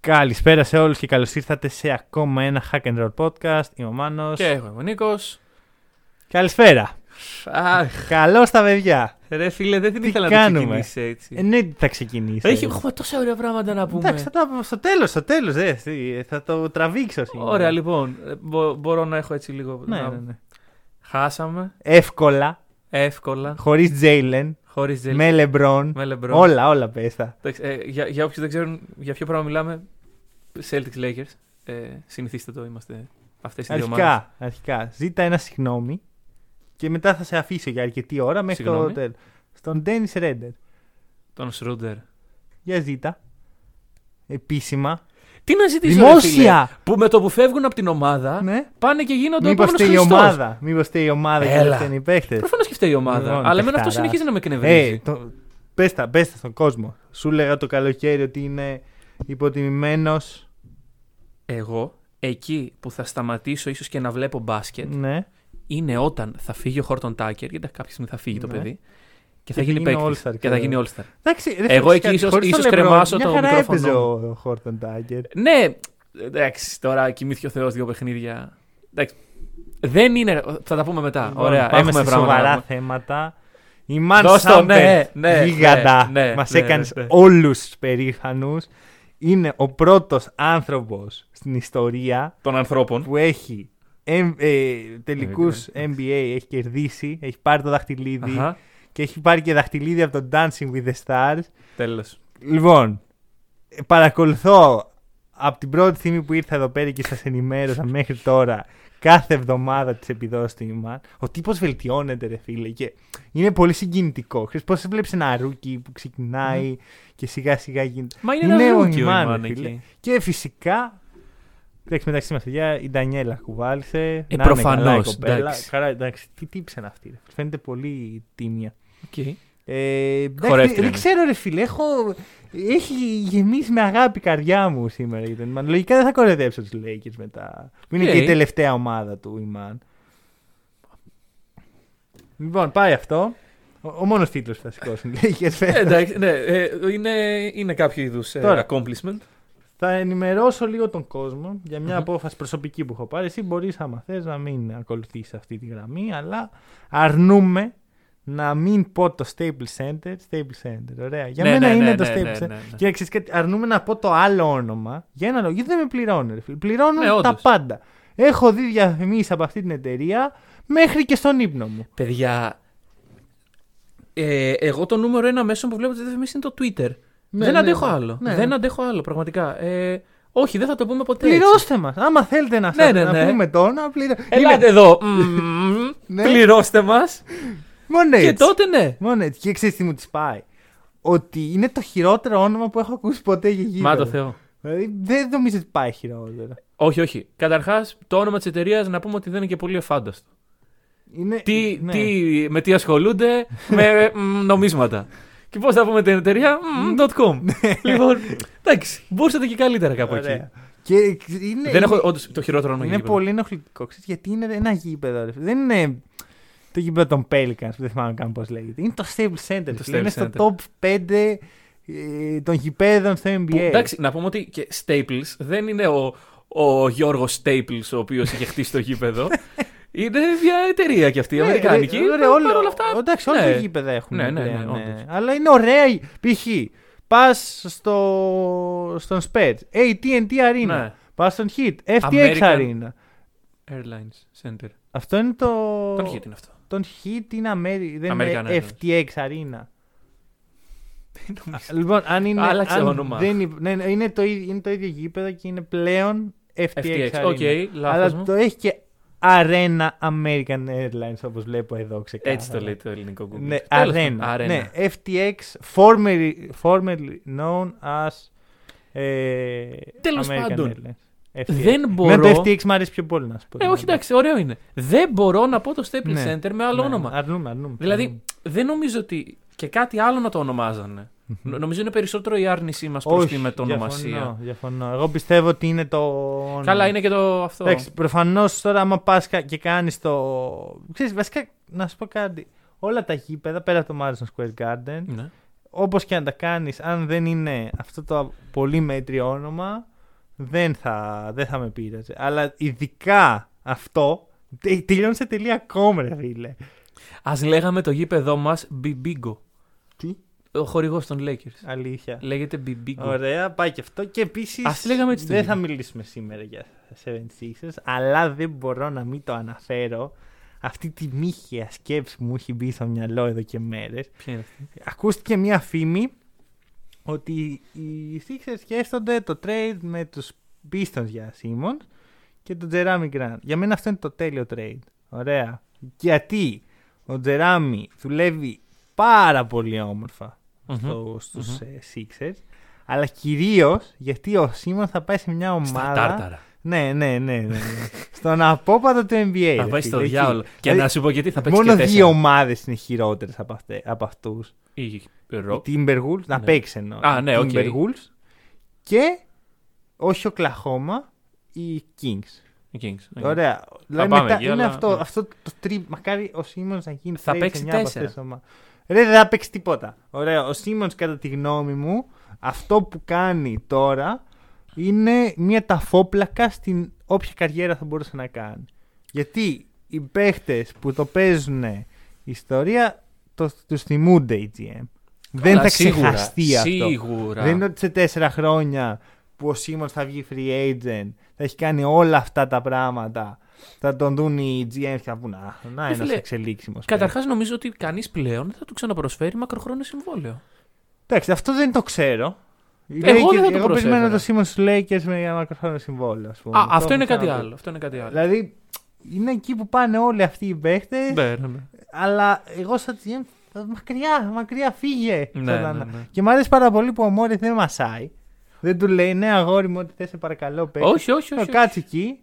Καλησπέρα σε όλους και καλώς ήρθατε σε ακόμα ένα Hack and Roll podcast. Είμαι ο Μάνος. Και εγώ είμαι ο Νίκος. Καλησπέρα. Αχ, Καλώς τα παιδιά. ρε φίλε, δεν την Τι ήθελα να το κάνουμε; ξεκινήσει έτσι. Εννοείται ότι θα ξεκινήσω. Έχει, έχουμε τόσα ωραία πράγματα να πούμε. Εντάξει, θα τα πω στο τέλος, στο τέλος. ε, τι, θα το τραβήξω σήμερα. Ωραία, λοιπόν. ε, μπο- μπορώ να έχω έτσι λίγο. Ναι, να- ναι, ναι. Χάσαμε Εύκολα, εύκολα, χωρίς Τζέιλεν, χωρίς Τζέλ. με Λεμπρόν. με LeBron. Όλα, όλα πες τα. Εντάξει, ε, για, για όποιους δεν ξέρουν για ποιο πράγμα μιλάμε, Celtics Lakers. Ε, συνηθίστε το, είμαστε αυτές οι δύο ομάδες. Αρχικά, αρχικά, ζήτα ένα συγγνώμη και μετά θα σε αφήσω για αρκετή ώρα μέχρι το Συγγνώμη. τέλος. Στον Ντένις Ρέντερ. Τον Σρούντερ. Για ζήτα. Επίσημα. Τι να ζητήσω, ρε φίλε, Δημόσια! που με το που φεύγουν από την ομάδα Ναι. πάνε και γίνονται ο Μήπως επόμενος φταίει η Χριστός. ομάδα. Μήπως φταίει η ομάδα και Έλα. δεν φταίνουν οι παίχτες. Προφανώς και φταίει η ομάδα. Λοιπόν, αλλά εμένα αυτό παιχταράς. συνεχίζει να με εκνευρίζει. Ε, το, πες τα, πες τα στον κόσμο. Σου λέγα το καλοκαίρι ότι είναι υποτιμημένος. Εγώ, εκεί που θα σταματήσω ίσως και να βλέπω μπάσκετ, Ναι. είναι όταν θα φύγει ο Χόρτον Τάκερ, γιατί κάποια στιγμή θα φύγει το Ναι. παιδί, και Και θα γίνει γίνει παίκτης. All-Star Και και- θα γίνει All-Star. Εντάξει, ρε, Εγώ φίλε, εκεί κάτι, ίσως- χωρίς ίσως τον LeBron, κρεμάσω μια το χαρά μικρόφωνο έπαιζε μου. ο Χόρτον Τάγκερ. Ναι, εντάξει, τώρα κοιμήθηκε ο Θεός δύο παιχνίδια. Εντάξει. Δεν είναι. Θα τα πούμε μετά. Ωραία, Λοιπόν, Πάμε έχουμε σε πράγματα. να σοβαρά πούμε. θέματα. Η Man Δώσ' το, ναι, Sampert, ναι, γίγαντα, ναι, ναι, μας ναι, έκανες ναι. όλους περήφανους. Είναι ο πρώτος άνθρωπος στην ιστορία Των ανθρώπων. που έχει εμ, ε, τελικούς NBA, έχει κερδίσει, έχει πάρει το δαχτυλίδι Αχα, και έχει πάρει και δαχτυλίδι από το Dancing with the Stars. τέλος. Λοιπόν, ε, παρακολουθώ από την πρώτη στιγμή που ήρθα εδώ πέρα και σας ενημέρωσα μέχρι τώρα κάθε εβδομάδα τις επιδόσεις του Ιμάν. Ο τύπος βελτιώνεται ρε φίλε και είναι πολύ συγκινητικό. Ξέρεις πώς βλέπεις ένα rookie που ξεκινάει και σιγά σιγά γίνεται. Μα είναι, ένα ο rookie ο Ιμάν, Ιμάν ρε φίλε. εκεί. Και φυσικά, εντάξει μεταξύ μας παιδιά, η Ντανιέλα κουβάλησε. Ε, να είναι προφανώς, καλά η κοπέλα. εντάξει. Χαρά, εντάξει, τι τύπισσα είναι αυτή ρε. Φαίνεται πολύ τίμια. Οκ. Ε, εντάξει, Χορεύτρια δεν είναι. ξέρω ρε φίλε, έχω... έχει γεμίσει με αγάπη η καρδιά μου σήμερα. η Ιμάν. Λογικά δεν θα κοροϊδέψω τους Lakers μετά. Που είναι Οκ. και η τελευταία ομάδα του Ιμάν. Λοιπόν, πάει αυτό. Ο, ο μόνος τίτλος που θα σηκώσουν οι Lakers Ε, φέτος. Εντάξει, ναι, ε, είναι, είναι κάποιο είδους Τώρα. accomplishment. Θα ενημερώσω λίγο τον κόσμο για μια Μμμ. απόφαση προσωπική που έχω πάρει. Εσύ μπορείς άμα θες να μην ακολουθήσεις αυτή τη γραμμή, αλλά αρνούμε να μην πω το Staples Center. Staples Center, ωραία. Για Ναι, μένα ναι, είναι ναι, το ναι, Staples ναι, Center. ναι, ναι. Και ξέρεις κάτι, αρνούμε να πω το άλλο όνομα για ένα λόγο. Γιατί δεν με πληρώνουν, ρε φίλε. Πληρώνουν Ναι, τα όντως. πάντα. Έχω δει διαφημίσεις από αυτή την εταιρεία μέχρι και στον ύπνο μου. Παιδιά, ε, εγώ το νούμερο ένα μέσο που βλέπω τι διαφημίσει είναι το Twitter. Ναι, δεν ναι, αντέχω ναι. άλλο. Ναι, δεν ναι. αντέχω άλλο, πραγματικά. Ε, όχι, δεν θα το πούμε ποτέ. έτσι. Πληρώστε μας. Άμα θέλετε να, Ναι, σας, ναι, να ναι. πούμε το όνομα, πληρώστε. Ελάτε εδώ. Μμμ, Ναι. Πληρώστε μας. Μόνο Και έτσι. τότε ναι. Μόνο έτσι. Και ξέρεις τι μου της πάει. Ότι είναι το χειρότερο όνομα που έχω ακούσει ποτέ για γήπεδο. Μα το Θεό. Δηλαδή δεν νομίζω ότι πάει χειρότερο. Όχι, όχι. Καταρχάς, το όνομα της εταιρείας να πούμε ότι δεν είναι και πολύ εφάνταστο. Είναι, Τι, ναι. τι, με τι ασχολούνται, με μ, νομίσματα. Και πώς θα πούμε την εταιρεία, μ, .com. λοιπόν, εντάξει, μπορούσατε και καλύτερα κάπου εκεί. Ωραία. Και είναι, Δεν έχω είναι, όντως το χειρότερο όνομα είναι για γήπεδο. πολύ ενοχλητικό. Ξέρεις, γιατί είναι ένα γήπεδο. Ρε. φίλε. Δεν είναι το γήπεδο των Pelicans που δεν θυμάμαι καν πώς λέγεται. Είναι το Staples Center. Το φίλε. είναι Staples στο top 5 ε, των γηπέδων στο NBA. Που, εντάξει, να πούμε ότι και Staples δεν είναι ο, ο Γιώργος Staples ο οποίος είχε χτίσει το γήπεδο. είναι μια εταιρεία κι αυτή, η Ναι, Αμερικάνικη. ρε, ρε, Παρ' όλα- όλα αυτά. Εντάξει, όλα ναι. τα γήπεδα έχουν. Ναι, ναι, ναι, πλέον, όντως. Αλλά είναι ωραία. η- Π.χ. πας στο, στον Spets, AT&T Arena. Ναι. Πας στον Hit, FTX American- Arena. Airlines Center. Αυτό είναι το. Των Heat είναι αυτό. Των Heat είναι Ameri... δεν American είναι FTX Arena. λοιπόν, αν είναι. Άλλαξε αν όνομα. Δεν είναι, ναι, ναι, είναι, το, ίδιο- είναι το ίδιο γήπεδο και είναι πλέον FTX, FTX. Arena. OK, λάθος Αλλά μου. το έχει και Arena American Airlines όπως βλέπω εδώ ξεκάθαρα. Έτσι το λέει το ελληνικό Google. Ναι, Τέλος Arena. πάντων, Ναι, FTX, formerly, formerly known as ε, Τέλος American πάντων. Airlines. FTX. Δεν μπορώ- Ναι, το FTX μου αρέσει πιο πολύ να σου πω. Ε, όχι, εντάξει, ωραίο είναι. Δεν μπορώ να πω το Staples Ναι. Center με άλλο Ναι, όνομα. Αρνούμε, αρνούμε. Δηλαδή, δεν νομίζω ότι και κάτι άλλο να το ονομάζανε. Νο- Νομίζω είναι περισσότερο η άρνησή μας προς Όχι, τη μετονομασία. Διαφωνώ, διαφωνώ. Εγώ πιστεύω ότι είναι το. όνομα. Καλά, είναι και το αυτό. Εντάξει, προφανώς τώρα, άμα πας και κάνεις το. Ξέρεις, βασικά, να σου πω κάτι. Όλα τα γήπεδα πέρα από το Madison Square Garden, Ναι. όπως και να τα κάνεις, αν δεν είναι αυτό το πολύ μέτριο όνομα, δεν θα, δεν θα με πείραζε. Αλλά ειδικά αυτό. τε- Τελειώνει σε τελεία ακόμα, ρε φίλε. Α λέγαμε το γήπεδό μας Bibigo. Τι, Ο χορηγός των Lakers. αλήθεια. Λέγεται Bibigo. Ωραία, πάει και αυτό. Και επίσης. Ας λέγαμε έτσι το Δεν γήπεδο. θα μιλήσουμε σήμερα για 76ers, αλλά δεν μπορώ να μην το αναφέρω. Αυτή τη μύχια σκέψη που μου έχει μπει στο μυαλό εδώ και μέρες. Ποια είναι αυτή; Ακούστηκε μια φήμη ότι οι Sixers σκέφτονται το trade με τους Pistons για Simmons και τον Jeremy Grant. Για μένα αυτό είναι το τέλειο trade. Ωραία. Γιατί ο Jeremy δουλεύει πάρα πολύ όμορφα Μμμ. στο, στους Μμμ. ε, Sixers. Αλλά κυρίως γιατί ο Σίμον θα πάει σε μια Στα ομάδα. Τάρταρα. Ναι, ναι, ναι. ναι, ναι. Στον απόπατο του NBA. Θα ρε πάει φίλε, στο εκεί. διάολο. Και Δηλαδή, να σου πω γιατί θα παίξει Μόνο και δύο τέσσερα. ομάδες είναι χειρότερες από, αυτέ- από αυτούς. Η Οι Ρο- Timberwolves, να Ναι. παίξει εννοώ. Α, ναι, Οι οκ. Timberwolves και όχι Οκλαχόμα, οι Kings. οι Kings. ναι. Ωραία. Δηλαδή πάμε μετά εκεί, είναι αλλά- αυτό, ναι. αυτό το trip. Μακάρι ο Σίμονς να γίνει Θα trade παίξει σε μια από τέσσερα. αυτές τις ομάδες. Ρε, δεν θα παίξει τίποτα. Ωραία. Ο Σίμονς, κατά τη γνώμη μου, αυτό που κάνει τώρα είναι μια ταφόπλακα στην όποια καριέρα θα μπορούσε να κάνει. Γιατί οι παίχτες που το παίζουν ιστορία το, τους θυμούνται οι GM. δεν Καλά, θα σίγουρα, ξεχαστεί αυτό. Σίγουρα. Δεν είναι ότι σε τέσσερα χρόνια που ο Σίμον θα βγει free agent, θα έχει κάνει όλα αυτά τα πράγματα. Θα τον δουν οι GM και θα πούνε Α, να Ε, ένας φίλε, εξελίξιμος. Καταρχάς, νομίζω ότι κανείς πλέον δεν θα του ξαναπροσφέρει μακροχρόνιο συμβόλαιο. Εντάξει, αυτό δεν το ξέρω. Οι Εγώ Lakers- δεν θα το εγώ περιμένω προσέφερα. το Σίμον στου Lakers με ένα μακροχρόνιο συμβόλαιο. Ας πούμε. Α, Το αυτό έχω είναι κάτι ξαναπεί. άλλο. Αυτό είναι κάτι άλλο. Δηλαδή, είναι εκεί που πάνε όλοι αυτοί οι παίχτες. Ναι, ναι, ναι. Αλλά εγώ σαν GM, μακριά, μακριά, φύγε. Ναι, Θέλω ναι, να- ναι. Και μου αρέσει πάρα πολύ που ο Μόρι δεν μασάει. Δεν του λέει, ναι, αγόρι μου, ό,τι θες, σε παρακαλώ, παίξε. Όχι, όχι, όχι. Ε, Κάτσε εκεί,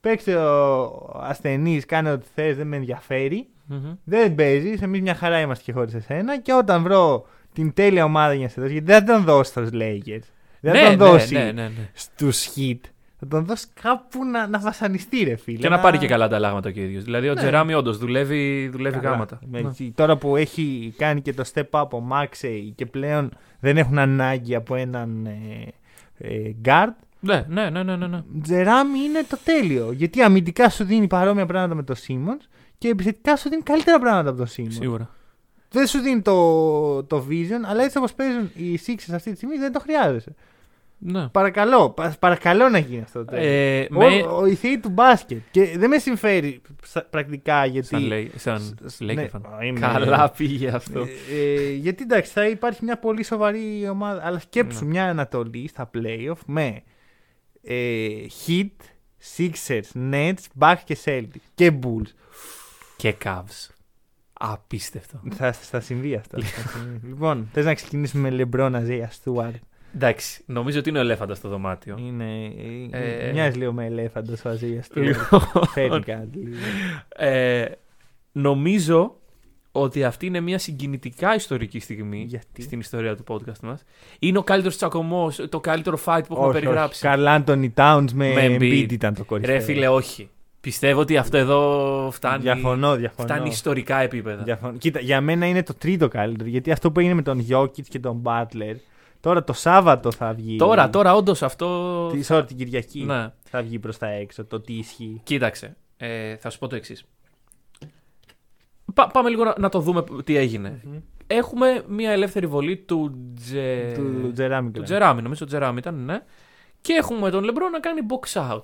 παίξε ο ασθενής, κάνε ό,τι θες, δεν με ενδιαφέρει. Μμμ. Δεν παίζεις, εμείς μια χαρά είμαστε και χωρίς εσένα. Και όταν βρω την τέλεια ομάδα για να σε δώσω, γιατί δεν θα τον δώσεις στους Lakers. Δεν θα Ναι, τον ναι, δώσει ναι, ναι, ναι. στους Heat. Θα τον δώσει κάπου να, να βασανιστεί, ρε φίλε. Και να πάρει και καλά ανταλλάγματα ο ίδιος. Δηλαδή ο Ναι. Τζεράμι όντως δουλεύει, δουλεύει Καλά. γάματα. Με- Ναι. Τώρα που έχει κάνει και το step up ο Μάξεϊ και πλέον δεν έχουν ανάγκη από έναν ε, ε, guard, Ναι, ναι, ναι, ναι, ναι, ναι. Τζεράμι είναι το τέλειο. Γιατί αμυντικά σου δίνει παρόμοια πράγματα με τον Σίμον και επιθετικά σου δίνει καλύτερα πράγματα από τον Σίμον. Σίγουρα. Δεν σου δίνει το, το vision, αλλά έτσι όπως παίζουν οι Sixers αυτή τη στιγμή δεν το χρειάζεσαι. Ναι. Παρακαλώ, πα- παρακαλώ να γίνει αυτό. το Ε, Ο, με... ο, η θεή του μπάσκετ. Και δεν με συμφέρει στα- πρακτικά γιατί. Σαν, λέει, σαν Σ- Laker ναι, fan. είμαι- Καλά πήγε αυτό. Ε, ε, γιατί εντάξει, θα υπάρχει μια πολύ σοβαρή ομάδα. Αλλά σκέψου Ναι. μια Ανατολή στα playoff με ε, Heat, Sixers, Nets, Bucks και Celtics και Bulls. Και Cavs. Απίστευτο. θα, θα συμβεί αυτό. Θα συμβεί. λοιπόν, θες να ξεκινήσουμε με LeBron, Αζέια, Stewart. Εντάξει, νομίζω ότι είναι ο ελέφαντα στο δωμάτιο. Είναι. Ε, Ε, μοιάζει λίγο με ελέφαντος ο Αζέια Stewart. Λοιπόν, Φέρει κάτι. λίγο. ε, νομίζω ότι αυτή είναι μια συγκινητικά ιστορική στιγμή Γιατί; στην ιστορία του podcast μας. Είναι ο καλύτερος τσακωμός, το καλύτερο fight που έχουμε όχι, όχι. περιγράψει. Καρλ Άντωνι Towns με, Με Embiid. Embiid ήταν το κορυφαίο. Ρε φίλε, όχι. Πιστεύω ότι αυτό εδώ φτάνει, Διαφωνώ, διαφωνώ. φτάνει ιστορικά επίπεδα. Διαφωνώ. Κοίτα, για μένα είναι το τρίτο καλύτερο. Γιατί αυτό που έγινε με τον Jokic και τον Butler. Τώρα το Σάββατο θα βγει. Τώρα, τώρα όντως αυτό... Τη sorry, την Κυριακή Ναι. θα βγει προς τα έξω το τι ισχύει. Κοίταξε, ε, θα σου πω το εξής. πάμε λίγο να, να το δούμε τι έγινε. Έχουμε μια ελεύθερη βολή του, Τζε... Του Τζεράμι του Τζεράμι, νομίζω ο Τζεράμι ήταν, ναι. Και έχουμε τον Λεμπρό να κάνει box out.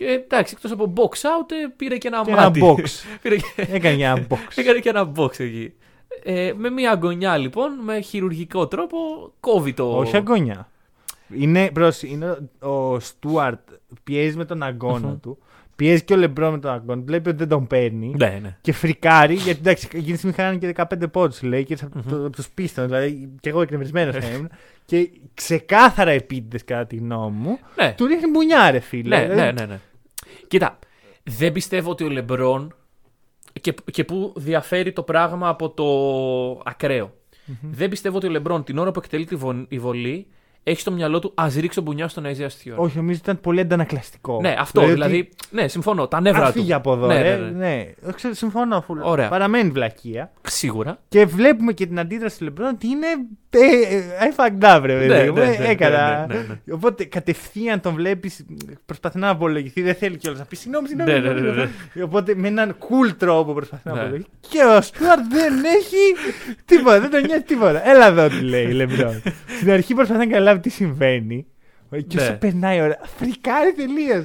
Και εντάξει, εκτός από box out, ε, πήρε και ένα Και ένα μάτι. box. πήρε και... Έκανε και ένα box. Έκανε και ένα box εκεί. Ε, με μια αγωνιά λοιπόν, με χειρουργικό τρόπο, κόβει το. Όχι αγώνια. Είναι, προς, είναι ο Στούαρτ πιέζει με τον αγώνα Μμμ. του. Πιέζει και ο Λεμπρό με τον Αγκόν. Βλέπει ότι δεν τον παίρνει. Ναι, ναι. Και φρικάρει, γιατί εντάξει, εκείνη τη στιγμή χάνανε και 15 πόντους λέει και από Μμμ. τους πίστων. Δηλαδή, και εγώ εκνευρισμένος θα ήμουν. Και ξεκάθαρα επίτηδες, κατά τη γνώμη μου, ναι. του ρίχνει μπουνιά, ρε φίλε. Ναι, Δηλαδή, ναι, ναι, ναι. Κοίτα, δεν πιστεύω ότι ο Λεμπρόν και, και που διαφέρει το πράγμα από το ακραιο Δεν πιστεύω ότι ο Λεμπρόν την ώρα που εκτελεί τη βο- η βολή έχει στο μυαλό του ας ρίξω μπουνιά στον Isaiah Stewart. Όχι, νομίζω ήταν πολύ αντανακλαστικό. Ναι, αυτό. Δηλαδή, ναι, συμφωνώ. Τα νεύρα Α του. φύγει από εδώ, ναι, ρε. ναι, ναι. ναι. Ξέρω, συμφωνώ. Φουλ. Ωραία. Παραμένει βλακεία. Σίγουρα. Και βλέπουμε και την αντίδραση του Λεμπρόν ότι είναι. Ε, ε, I fucked up, ρε παιδί Ναι, μου. ναι, Ε, ναι, ναι, Έκανα. ναι, ναι, ναι. Οπότε κατευθείαν τον βλέπεις, προσπαθεί να απολογηθεί. Δεν θέλει κιόλας να πει συγγνώμη, συγγνώμη. Ναι, ναι, συγγνώμη». ναι, ναι. Οπότε με έναν cool τρόπο προσπαθεί να Ναι. απολογηθεί. Και ο Στουαρτ δεν έχει τίποτα, δεν τον νοιάζει τίποτα. Έλα εδώ, του λέει η Λεμπρόν. Στην αρχή προσπαθεί να καταλάβει τι συμβαίνει. Και όσο Ναι. περνάει η ώρα, φρικάρει τελείως.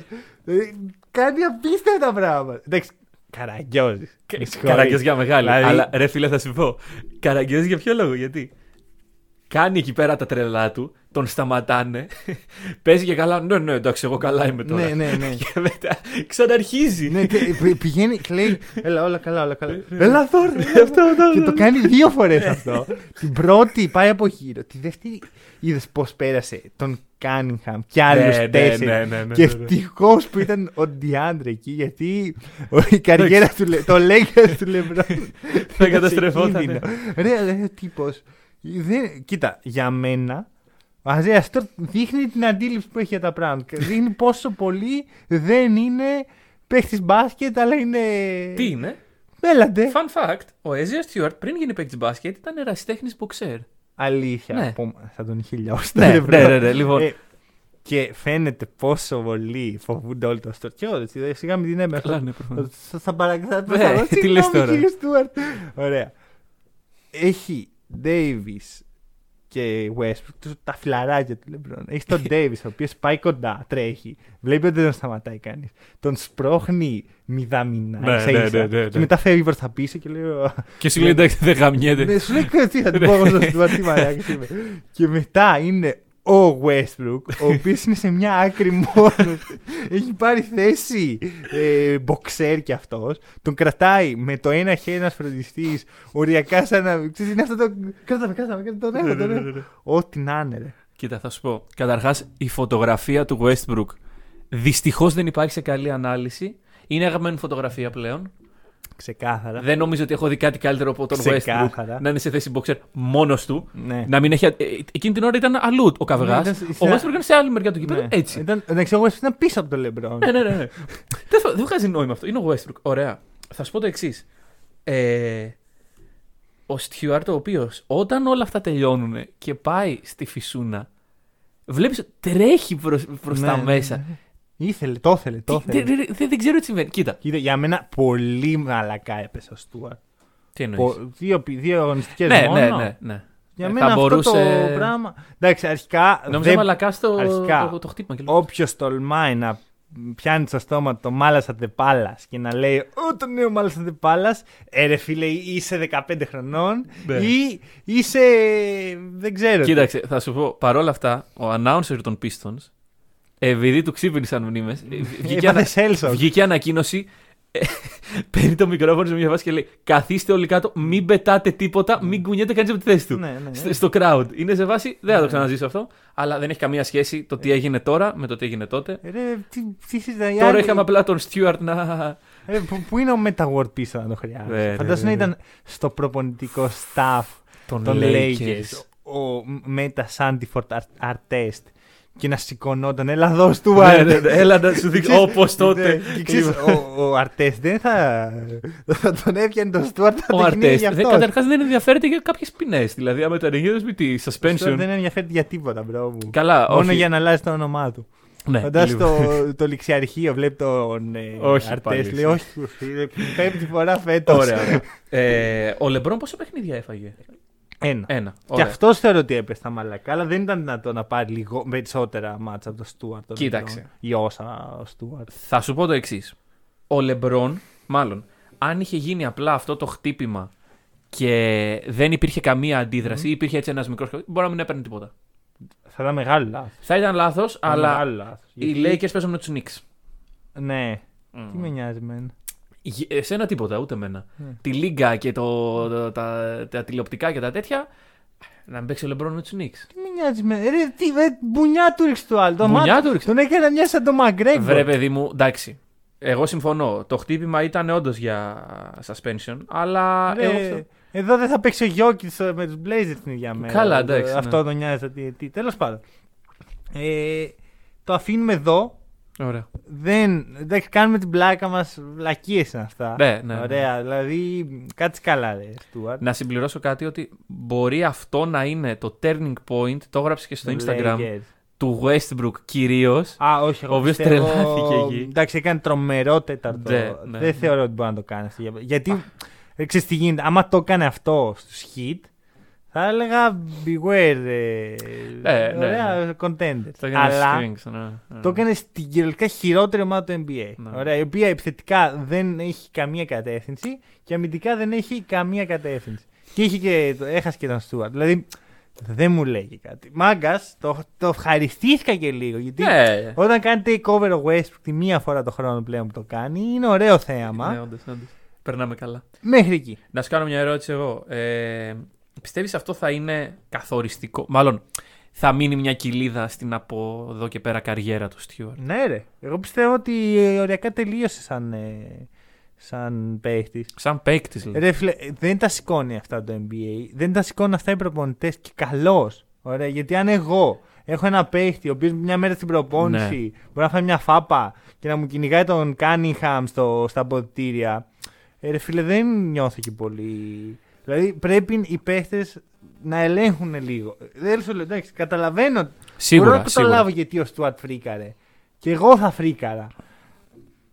Κάνει απίστευτα πράγματα. Εντάξει, καραγκιόζη. Καραγκιόζια μεγάλη. Δηλαδή- Αλλά ρε φίλε, θα σου πω. Καραγκιόζη για ποιο λόγο, γιατί; Κάνει εκεί πέρα τα τρελά του, τον σταματάνε. Παίζει και καλά. Ναι, ναι, εντάξει, εγώ καλά είμαι τώρα. Ναι, ναι, ναι. Και μετά ξαναρχίζει. ναι, και πη- πηγαίνει και λέει: Έλα, όλα καλά, όλα καλά. Έλα εδώ, ρε, αυτό, αυτό. Και το κάνει δύο φορές αυτό. Την πρώτη πάει από γύρω. Τη δεύτερη είδες πώς πέρασε τον Κάνιγχαμ και άλλους Ναι, ναι, τέσσερις. ναι, ναι, ναι, Και ναι, ναι. ευτυχώς που ήταν ο Ντιάντρε εκεί, γιατί ο- η καριέρα του, Λε- το λέγεται του Λεμπρόν. Θα καταστρεφόταν. Ρε, ρε, ο τύπος. Κοίτα, για μένα, ο Αζέας Στόρτ δείχνει την αντίληψη που έχει για τα πράγματα. Δείχνει πόσο πολύ δεν είναι παίχτη μπάσκετ, αλλά είναι. Τι είναι; Έλαντε. Fun fact, ο Ezra Stewart πριν γίνει παίκτης μπάσκετ ήταν ερασιτέχνης μποξέρ. Αλήθεια. Ναι. Πω, θα τον είχε λιώσει. το Ναι, Λεμπρόν. ναι, ναι, ναι, λοιπόν. Ε, και φαίνεται πόσο πολύ φοβούνται όλοι το Στόρτ. Και εγώ, έτσι, δε, σιγά μην την έμεθα. Καλά, ναι, προφανώς. Θα, θα παρακολουθήσω. Ναι, τι λες τώρα; Κύριε Στούαρτ. Ωραία. Έχει Davis και Westbrook, τους- τα φιλαράκια του Λεμπρόν. Έχεις τον Davis, ο οποίος πάει κοντά, τρέχει. Βλέπει ότι δεν τον σταματάει κανείς. Τον σπρώχνει μηδαμινά. Ναι, ίσα ναι, ίσα. ναι, ναι, ναι. Και μετά φεύγει προς τα πίσω και λέει. «Ω, Και σου λέει εντάξει, δεν γαμιέται. ναι, σου λέει τι θα την πω εγώ στον Στουαρτ, τι μαλάκας είμαι. Και μετά είναι ο Westbrook, ο οποίος είναι σε μια άκρη μόνος. Έχει πάρει θέση ε, μποξέρ κι αυτός. Τον κρατάει με το ένα χέρι ένας φροντιστής, οριακά σαν να. Ξέρεις, είναι αυτό το. Κράταμε, κράταμε, κράταμε, τον έχω, τον έχω. Ό,τι να είναι, ρε. Κοίτα, θα σου πω. Καταρχάς, η φωτογραφία του Westbrook δυστυχώς δεν υπάρχει σε καλή ανάλυση. Είναι αγαπημένη φωτογραφία πλέον. Ξεκάθαρα. Δεν νομίζω ότι έχω δει κάτι καλύτερο από τον Westbrook Ξεκάθαρα. να είναι σε θέση boxer μόνος του. Ναι. Να μην έχει. ε, Εκείνη την ώρα ήταν αλλού ο καβγάς. Ναι, ήταν- ο Westbrook ήταν σε άλλη μεριά του κήπεδου. Ναι. Έτσι. Ήταν, εντάξει, ο Westbrook ήταν πίσω από τον Λεμπρόν. Ναι, ναι, ναι. ναι. δεν, θα- δεν βγάζει νόημα αυτό. Είναι ο Westbrook. Ωραία. Θα σου πω το εξής. Ε, ο Στιούαρτ, ο οποίος όταν όλα αυτά τελειώνουν και πάει στη φυσούνα, βλέπεις τρέχει προς προς Ναι, τα ναι, μέσα. ναι. Ήθελε, το ήθελε, το Τι- ήθελε. Δεν δεν- δεν ξέρω τι συμβαίνει. Κοίτα. Κοίτα, για μένα πολύ μαλακά έπεσε ο Στούαρτ. Τι εννοείς; Δύο, δύο αγωνιστικές Ναι, μόνο. ναι, ναι, ναι. Για Ε, μένα θα αυτό μπορούσε- το πράγμα. Εντάξει, αρχικά. Νόμιζα δεν- μαλακά στο αρχικά, το, το χτύπημα. και λέω, Όποιος τολμάει να πιάνει στο στόμα το Μάλασα Τεπάλα και να λέει Ω το νέο Μάλασα Τεπάλα, ε, ρε φίλε, είσαι 15 χρονών Ναι. ή είσαι. Δεν ξέρω. τι. Κοίταξε, θα σου πω παρόλα αυτά, ο announcer των Pistons, επειδή του ξύπνησαν μνήμες, βγήκε, Έπαθε ανα... Σέλσον. βγήκε ανακοίνωση. ε, Παίρνει το μικρόφωνο σε μια φάση και λέει: Καθίστε όλοι κάτω, μην πετάτε τίποτα, μην κουνιέται κανείς από τη θέση του. Ναι, ναι, ναι. Στο, στο crowd. Είναι σε βάση, δεν θα το ξαναζήσω αυτό, αλλά δεν έχει καμία σχέση το τι έγινε τώρα με το τι έγινε τότε. Ρε, τι, τι συζητάει. Τώρα Άλλοι- είχαμε απλά τον Stewart να. Ρε, που, που είναι ο Metaward πίσω να το χρειάζεται. Ναι, ναι, Φαντάζομαι ναι, να ναι. ήταν στο προπονητικό staff Τον των Lakers. Lakers ο Μέτα Σάντιφορτ Αρτέστ και να σηκωνόταν. Έλα εδώ, Στούαρτ. Ναι, ναι, ναι, Έλα να σου δείξω όπως Ναι, τότε. και ξέρεις, ο, ο Αρτέστ δεν θα, θα τον έπιανε τον Στούαρτ. θα Ο το κυνήγε Αρτέστ γι' αυτός. καταρχάς δεν ενδιαφέρεται για κάποιες ποινές. Δηλαδή, άμα ήταν γύρω με τη Ο Στούαρτ suspension. δεν ενδιαφέρεται για τίποτα, μπρο μου. Καλά, Μόνο όχι. για να αλλάζει το όνομά του. Ναι, Φαντάζεσαι λοιπόν. το, το ληξιαρχείο, βλέπεις τον ε, Όχι Αρτέστ. πάλι, Λέει, εσύ. όχι, φίλε, πέμπτη φορά φέτος. Ωραία. ωραία. ε, ο Λεμπρόν πόσα παιχνίδια έφαγε; Ένα. Ένα. Και Ωραία. αυτός θεωρώ ότι έπεσε τα μαλακά, αλλά δεν ήταν δυνατό να πάρει λίγο περισσότερα μάτσα από το Στούαρτ. τον Κοίταξε. Λεμπρόν, Ή όσα ο Στούαρτ. Θα σου πω το εξής. Ο Λεμπρόν, μάλλον, αν είχε γίνει απλά αυτό το χτύπημα και δεν υπήρχε καμία αντίδραση, ή υπήρχε έτσι ένας μικρός μπορεί να μην έπαιρνε τίποτα. Θα ήταν μεγάλο λάθος. Θα ήταν λάθος, αλλά Μεγάλο λάθος. οι Γιατί- Lakers παίζουν με τους Knicks. Ναι. Τι με νοιάζει εμένα. Γε- Εσένα τίποτα, ούτε εμένα. Ναι. Τη Λίγκα και το, το- τα, τα τηλεοπτικά και τα τέτοια. Να μην παίξει ο Λεμπρόν με τους Νίξ. Τι με νοιάζει εμένα. Ρε, τι, ρε, μπουνιά του έριξε το άλλο. Το Μπουνιά μάτι- του έριξε. Τον έκανε μια σαν το ΜακΓκρέγκορ. Βρε, παιδί μου, εντάξει. Εγώ συμφωνώ. Το χτύπημα ήταν όντως για suspension, αλλά. Ρε, εγώ... Εδώ δεν θα παίξει ο Γιώκη με τους Blazers την ίδια μέρα. Καλά, εντάξει, ναι. Αυτό τον νοιάζει. Τι, τι. Τέλος πάντων. Ε, το αφήνουμε εδώ. Ωραία. Δεν, εντάξει, κάνουμε την πλάκα μας. Βλακίε είναι αυτά. Ναι, ναι, ναι. Ωραία. Δηλαδή, κάτσε καλά, ρε, Στουαρτ. Να συμπληρώσω κάτι ότι μπορεί αυτό να είναι το turning point. Το έγραψε και στο Instagram Lakers. του Westbrook κυρίως. Α, όχι, εγώ Ο οποίος πιστεύω- τρελάθηκε εκεί. Εντάξει, έκανε τρομερό τέταρτο. Ναι, ναι. Δεν θεωρώ ότι μπορεί να το κάνει αυτό. Γιατί, ε, ξέρεις τι γίνεται, άμα το έκανε αυτό στους hit, θα έλεγα beware, ε, Ναι, ναι, ωραία, contenders. Το έκανε Αλλά strings, ναι, ναι. το έκανε στην κυριολεκτικά χειρότερη ομάδα του NBA. Ναι. Ωραία, η οποία επιθετικά δεν έχει καμία κατεύθυνση και αμυντικά δεν έχει καμία κατεύθυνση. Και, είχε και το- έχασε και τον Στούαρτ. Δηλαδή, δεν μου λέει κάτι. Μάγκας, το, το ευχαριστήθηκα και λίγο. Γιατί Ναι, όταν κάνει takeover ο Westbrook τη μία φορά το χρόνο πλέον που το κάνει, είναι ωραίο θέαμα. ναι, όντως, όντως. Περνάμε καλά. Μέχρι εκεί. Να σου κάνω μια ερώτηση εγώ. Ε, Πιστεύεις αυτό θα είναι καθοριστικό; Μάλλον θα μείνει μια κοιλίδα στην από εδώ και πέρα καριέρα του Στιούαρτ; Ναι, ρε. Εγώ πιστεύω ότι ε, οριακά τελείωσε σαν, ε, σαν παίχτης. Σαν παίκτης, δηλαδή. Ρε φίλε, ε, δεν τα σηκώνει αυτά το NBA. Δεν τα σηκώνουν αυτά οι προπονητές και καλώ. Ωραία, γιατί αν εγώ έχω ένα παίχτη ο οποίος μια μέρα στην προπόνηση Ναι. μπορεί να φάει μια φάπα και να μου κυνηγάει τον Κάνιχαμ στο, στα αποδητήρια. Ε, ρε φίλε, δεν νιώθω και πολύ. Δηλαδή πρέπει οι παίχτες να ελέγχουν λίγο. Δεν σου λέω, εντάξει, καταλαβαίνω. μπορώ Σίγουρα, να σίγουρα. καταλάβω γιατί ο Στουαρτ φρίκαρε. Και εγώ θα φρίκαρα.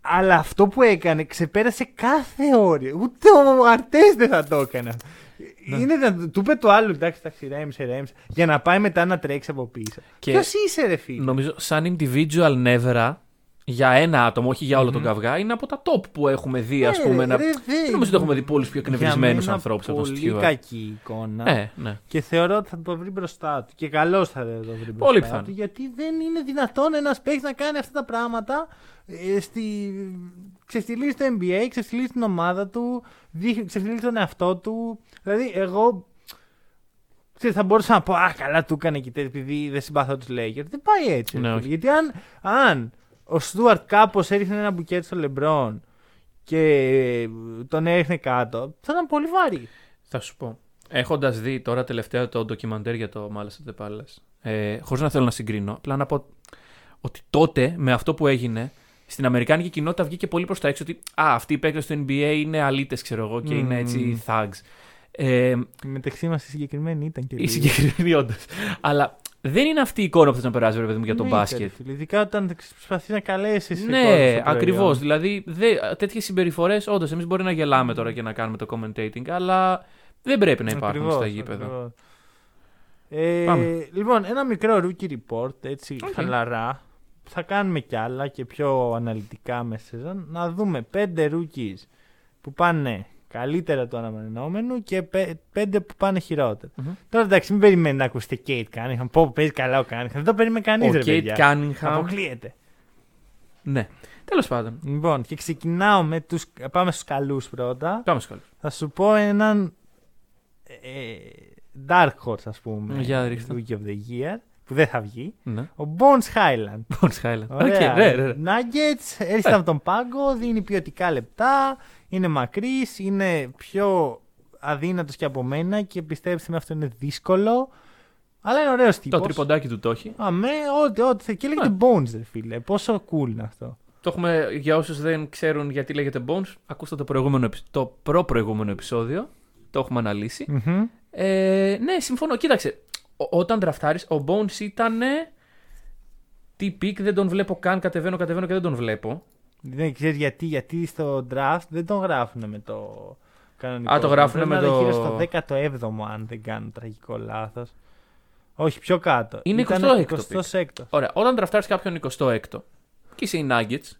Αλλά αυτό που έκανε ξεπέρασε κάθε όριο. Ούτε ο Αρτές δεν θα το έκανε. Ναι. Είναι, δυνατό- του είπε το άλλο, εντάξει, εντάξει, ρέμισε, ρέμισε. Για να πάει μετά να τρέξει από πίσω. Και- Ποιος είσαι, ρε φίλε; Νομίζω σαν individual νεύρα για ένα άτομο, όχι για όλο τον Μμμ. καυγά, είναι από τα top που έχουμε δει, ας Ε, πούμε. να... ρε, Δεν νομίζω ότι έχουμε δει πολλούς πιο εκνευρισμένους ανθρώπους από τον Πολύ Στιούαρτ. κακή εικόνα. Ναι, ναι. Και θεωρώ ότι θα το βρει μπροστά του. Και καλώς θα το βρει μπροστά Πολύ του. πιθανό. Γιατί δεν είναι δυνατόν ένας παίκτης να κάνει αυτά τα πράγματα. Ε, στη... Ξεφτυλίζει το NBA, ξεφτυλίζει την ομάδα του, δείχνει- ξεφτυλίζει τον εαυτό του. Δηλαδή, εγώ. Ξέρεις, θα μπορούσα να πω, Α, καλά του έκανε και τέτοιο, επειδή δεν συμπαθώ τους Lakers. Δεν πάει έτσι. Ναι, ρε όχι. φίλε. Γιατί αν, αν ο Στούαρτ κάπως έριχνε ένα μπουκέτ στο Λεμπρόν και ε, τον έριχνε κάτω, θα ήταν πολύ βαρύ. Θα σου πω. Έχοντας δει τώρα τελευταία το ντοκιμαντέρ για το Malice at the Palace, ε, χωρίς να θέλω να συγκρίνω, απλά να πω ότι τότε με αυτό που έγινε, στην Αμερικάνικη κοινότητα βγήκε πολύ προς τα έξω ότι α, αυτοί οι παίκτες του NBA είναι αλήτες, ξέρω εγώ, και είναι έτσι thugs. Ε, Μεταξύ μας η συγκεκριμένη ήταν και η λίγο. συγκεκριμένη όντως. Αλλά δεν είναι αυτή η εικόνα που θες να περάσει, ρε παιδί μου, για τον Εννοείται, μπάσκετ. ρε φίλε. Ειδικά όταν προσπαθείς να καλέσεις. Ναι, ακριβώς. Δηλαδή, τέτοιες συμπεριφορές, όντως, εμείς μπορεί να γελάμε τώρα και να κάνουμε το commentating, αλλά δεν πρέπει να υπάρχουν στα γήπεδα. Ε, Πάμε. λοιπόν, ένα μικρό rookie report, έτσι Οκ. χαλαρά. Θα κάνουμε κι άλλα και πιο αναλυτικά μέσα σε σεζόν. Να δούμε πέντε rookies που πάνε καλύτερα του αναμενόμενου και πέ- πέντε που πάνε χειρότερα. Μμμ. Τώρα εντάξει, μην περιμένετε να ακούσετε Cade Cunningham. Πω, παίζει καλά ο Cunningham. Δεν το περίμενε κανείς. Ο ρε Cade παιδιά. Cunningham. Αποκλείεται. Ναι. Τέλος πάντων. Λοιπόν, και ξεκινάω με τους... Πάμε στους καλούς πρώτα. Πάμε στο Θα σου πω έναν ε, Dark Horse, ας πούμε. Για ρίξτε. Rookie of the Year, που δεν θα βγει. Ναι. Ο Bones Highland. Bones Highland. Ωραία. Οκ, ναι, ναι, ναι. Nuggets, έρχεται Ε. από τον πάγκο, δίνει ποιοτικά λεπτά, είναι μακρύς, είναι πιο αδύνατος και από μένα και πιστέψτε με αυτό είναι δύσκολο. Αλλά είναι ωραίος Το τύπος. τριποντάκι του το έχει. Αμέ, ό,τι, ό,τι θέλει. Και λέγεται Ναι. Bones, ρε φίλε. Πόσο cool είναι αυτό. Το έχουμε για όσους δεν ξέρουν γιατί λέγεται Bones. Ακούστε το, προηγούμενο, επεισ- το προ-προηγούμενο επεισόδιο. Το έχουμε αναλύσει. Μμμ. Ε, ναι, συμφωνώ. Κοίταξε. ο- όταν ντραφτάρεις, ο Bones ήταν. Τι pick, δεν τον βλέπω καν. Κατεβαίνω, κατεβαίνω και δεν τον βλέπω. Δεν ξέρεις γιατί, γιατί στο draft δεν τον γράφουν με το κανονικό. Α, το γράφουνε Πρέπει με να είναι το- γύρω στο 17ο, αν δεν κάνω τραγικό λάθος. Όχι, πιο κάτω. Είναι Ήταν 26ο 26ο. Ωραία. Όταν ντραφτάρεις κάποιον 26ο και είσαι οι Nuggets.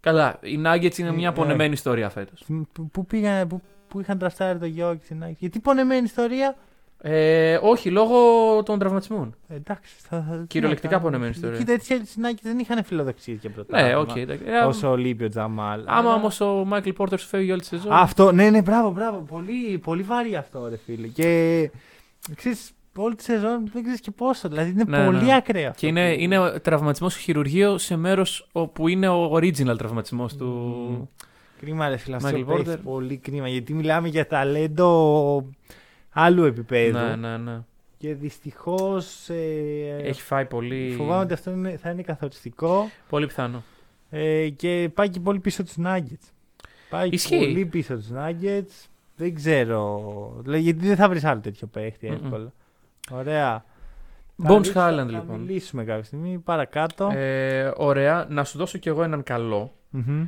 Καλά, οι Nuggets είναι Ε, μια ε. πονεμένη ιστορία φέτος. Πού- Πού πήγαν, πού, πού είχαν τραφτάρει το Γιώργη στην Άκη. Γιατί πονεμένη ιστορία. Ε, όχι, λόγω των τραυματισμών. Ε, Εντάξει. Θα, θα, Κυριολεκτικά τι να πονεμένη κάνουμε. ιστορία. Κοίτα, έτσι οι Νάκη δεν είχαν φιλοδοξίες για πρωτάθλημα. Ναι, οκ. εντάξει. Ε, Όσο ο Λίπιο Τζαμάλ. Άμα Αλλά- όμως ο Μάικλ Πόρτερ σου φεύγει όλη τη σεζόν. Αυτό, ναι, ναι, μπράβο, μπράβο. Πολύ, πολύ βαρύ αυτό, ρε φίλε. Και ξέρεις, όλη τη σεζόν δεν ξέρεις και πόσο. Δηλαδή είναι Ναι, πολύ ναι. ακραίο. αυτό Και είναι, που- είναι τραυματισμός στο χειρουργείο σε μέρος όπου είναι ο original τραυματισμός του. Μμμ. Κρίμα, ρε φίλε. Αυτό Michael το παίχτης, Porter. πολύ κρίμα. Γιατί μιλάμε για ταλέντο άλλου επίπεδου. Ναι, ναι, ναι. Και δυστυχώς. Ε, Έχει φάει πολύ. Φοβάμαι ότι αυτό είναι, θα είναι καθοριστικό. Πολύ πιθανό. Ε, και πάει και πολύ πίσω τους Nuggets. Πάει Ισχύει. πολύ πίσω τους Nuggets. Δεν ξέρω. Δηλαδή, γιατί δεν θα βρεις άλλο τέτοιο παίχτη Μμμ. εύκολα. Ωραία. Θα Bones μιλήσουμε- Highland, Θα λοιπόν. μιλήσουμε κάποια στιγμή. Παρακάτω. Ε, ωραία. Να σου δώσω κι εγώ έναν καλό. Μμμ.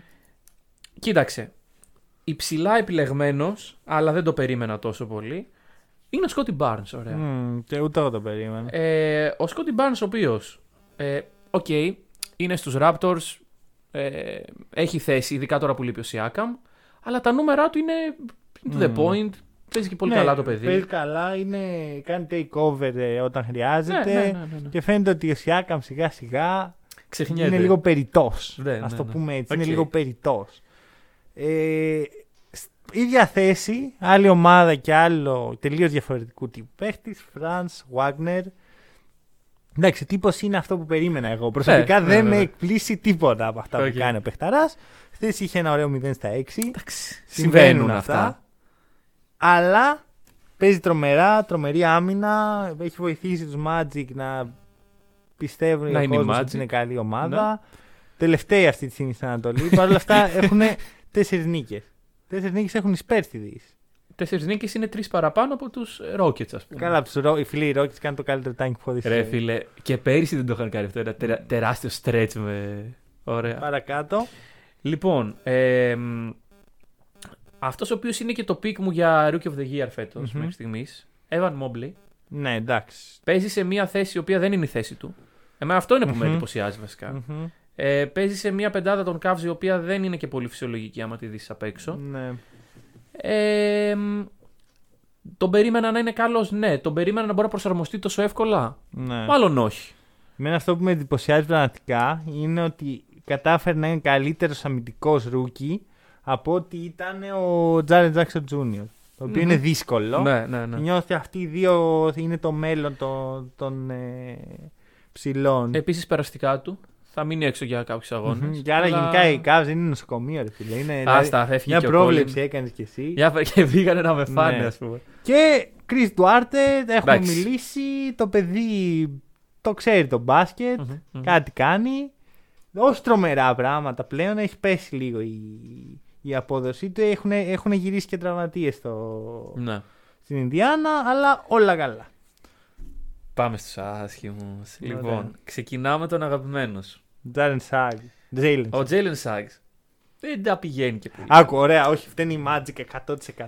Κοίταξε. Υψηλά επιλεγμένος, αλλά δεν το περίμενα τόσο πολύ. Είναι ο Σκότι Barnes, ωραία. Μμ, Και ούτε εγώ το περίμενα. Ε, ο Σκότι Barnes, ο οποίος. Ε, οκ, είναι στους Raptors. Ε, έχει θέση, ειδικά τώρα που λείπει ο Siakam. Αλλά τα νούμερα του είναι to the Μμ. point. Παίζει και πολύ Ναι, καλά το παιδί. Παίζει καλά, είναι, κάνει takeover ε, όταν ναι, χρειάζεται. ναι, ναι, ναι, ναι. Και φαίνεται ότι ο Σιάκαμ σιγά σιγά Ξεχνιέται. είναι λίγο περιττός. Ναι, Α ναι, το ναι. πούμε έτσι. Οκ. Είναι λίγο περιττός. Ε, σ- ίδια θέση, άλλη ομάδα και άλλο τελείως διαφορετικού τύπου παίχτης. Φραντς Βάγκνερ. Εντάξει, τύπος είναι αυτό που περίμενα εγώ. Προσωπικά ναι, δεν ναι, με ναι. εκπλήσσει τίποτα από αυτά Οκ. που κάνει ο παιχταράς. Χθες είχε ένα ωραίο 0 στα 6. Εντάξει, Συμβαίνουν αυτά. Αλλά παίζει τρομερά, τρομερή άμυνα. Έχει βοηθήσει τους Magic να πιστεύουν Να οι είναι η κόσμος Magic. ότι είναι καλή ομάδα. Τελευταία αυτή τη στιγμή στην Ανατολή. Παρ' όλα αυτά έχουν τέσσερις νίκες. Τέσσερις νίκες έχουν εισπέρσει τη Δύση. Τέσσερις νίκες είναι τρεις παραπάνω από τους Rockets, ας πούμε. Καλά, από τους οι φίλοι οι Rockets κάνουν το καλύτερο tank που έχω δει. στη Ρε ζωή. φίλε, και πέρυσι δεν το είχαν κάνει αυτό. Ένα τερα- τεράστιο stretch με. Ωραία. Παρακάτω. Λοιπόν, ε, αυτός ο οποίος είναι και το pick μου για Rookie of the Year φέτος Μμμ. μέχρι στιγμής, Evan Mobley, Ναι, εντάξει. παίζει σε μια θέση η οποία δεν είναι η θέση του. Εμένα αυτό είναι που με Μμμ. εντυπωσιάζει βασικά. Μμμ. Ε, παίζει σε μια πεντάδα των Cavs η οποία δεν είναι και πολύ φυσιολογική άμα τη δεις απ' έξω. Ναι. Ε, μ, τον περίμενα να είναι καλός, ναι. Τον περίμενα να μπορεί να προσαρμοστεί τόσο εύκολα; ναι. Μάλλον όχι. Εμένα αυτό που με εντυπωσιάζει πραγματικά είναι ότι κατάφερε να είναι καλύτερος αμυντικός rookie από ότι ήταν ο Τζάρεν Τζάξον Τζούνιορ. Το οποίο Μμμ. είναι δύσκολο. Ναι, ναι, ναι. Νιώθω ότι αυτοί οι δύο είναι το μέλλον των, των ε, ψηλών. Επίσης περαστικά του. Θα μείνει έξω για κάποιους αγώνες. Μμμ. Και άρα γενικά οι Cavs είναι νοσοκομείο, ρε φίλε. Είναι, δηλαδή, Άστα, θα έφυγε μια και ο πρόβλεψη Colin. έκανες κι εσύ. Για και πήγανε να με φάνε, Ναι. ας πούμε. Και Chris Duarte, έχουμε Εντάξει. μιλήσει. Το παιδί το ξέρει το μπάσκετ. Μμμ, μμμ. Κάτι κάνει. Όχι τρομερά πράγματα πλέον. Έχει πέσει λίγο η, η απόδοσή του. Έχουν, έχουν γυρίσει και τραυματίες Ναι. στην Ινδιάνα, αλλά όλα καλά. Πάμε στους άσχημους. Ωραία. Λοιπόν, ξεκινάμε τον αγαπημένος σου. Τζέιλεν Σαγκς. Τζέιλεν. Ο Jalen Suggs δεν τα πηγαίνει και πολύ. Άκου, ωραία, όχι, φταίνε οι Magic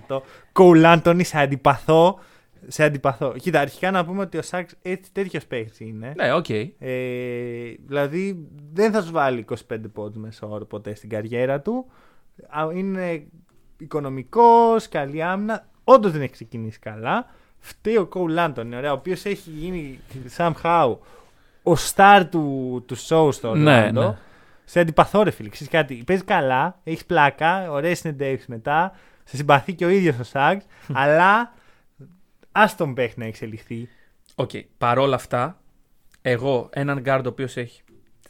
100%. Κόουλ Άντονι, σε αντιπαθώ. Σε αντιπαθώ. Κοίτα, αρχικά να πούμε ότι ο Σάξ έτσι τέτοιος παίχτης είναι. Ναι, οκ. Ε, δηλαδή δεν θα σου βάλει 25 πόντους μέσα όρο ποτέ στην καριέρα του. Α, Είναι οικονομικός, καλή άμυνα. Όντως δεν έχει ξεκινήσει καλά. Φταίει ο Κόουλ Άντωνη, ωραία, ο οποίος έχει γίνει somehow ο star του, του show στο Ναι, Orlando. ναι. Σε αντιπαθώ, ρε φίλε. Ξέρεις κάτι, παίζεις καλά, έχεις πλάκα, ωραίε συνεντεύξεις μετά. Σε συμπαθεί και ο ίδιος ο Σάγκ, αλλά ας τον παίχτη να εξελιχθεί. Οκ. Παρόλα αυτά, εγώ έναν guard ο οποίος έχει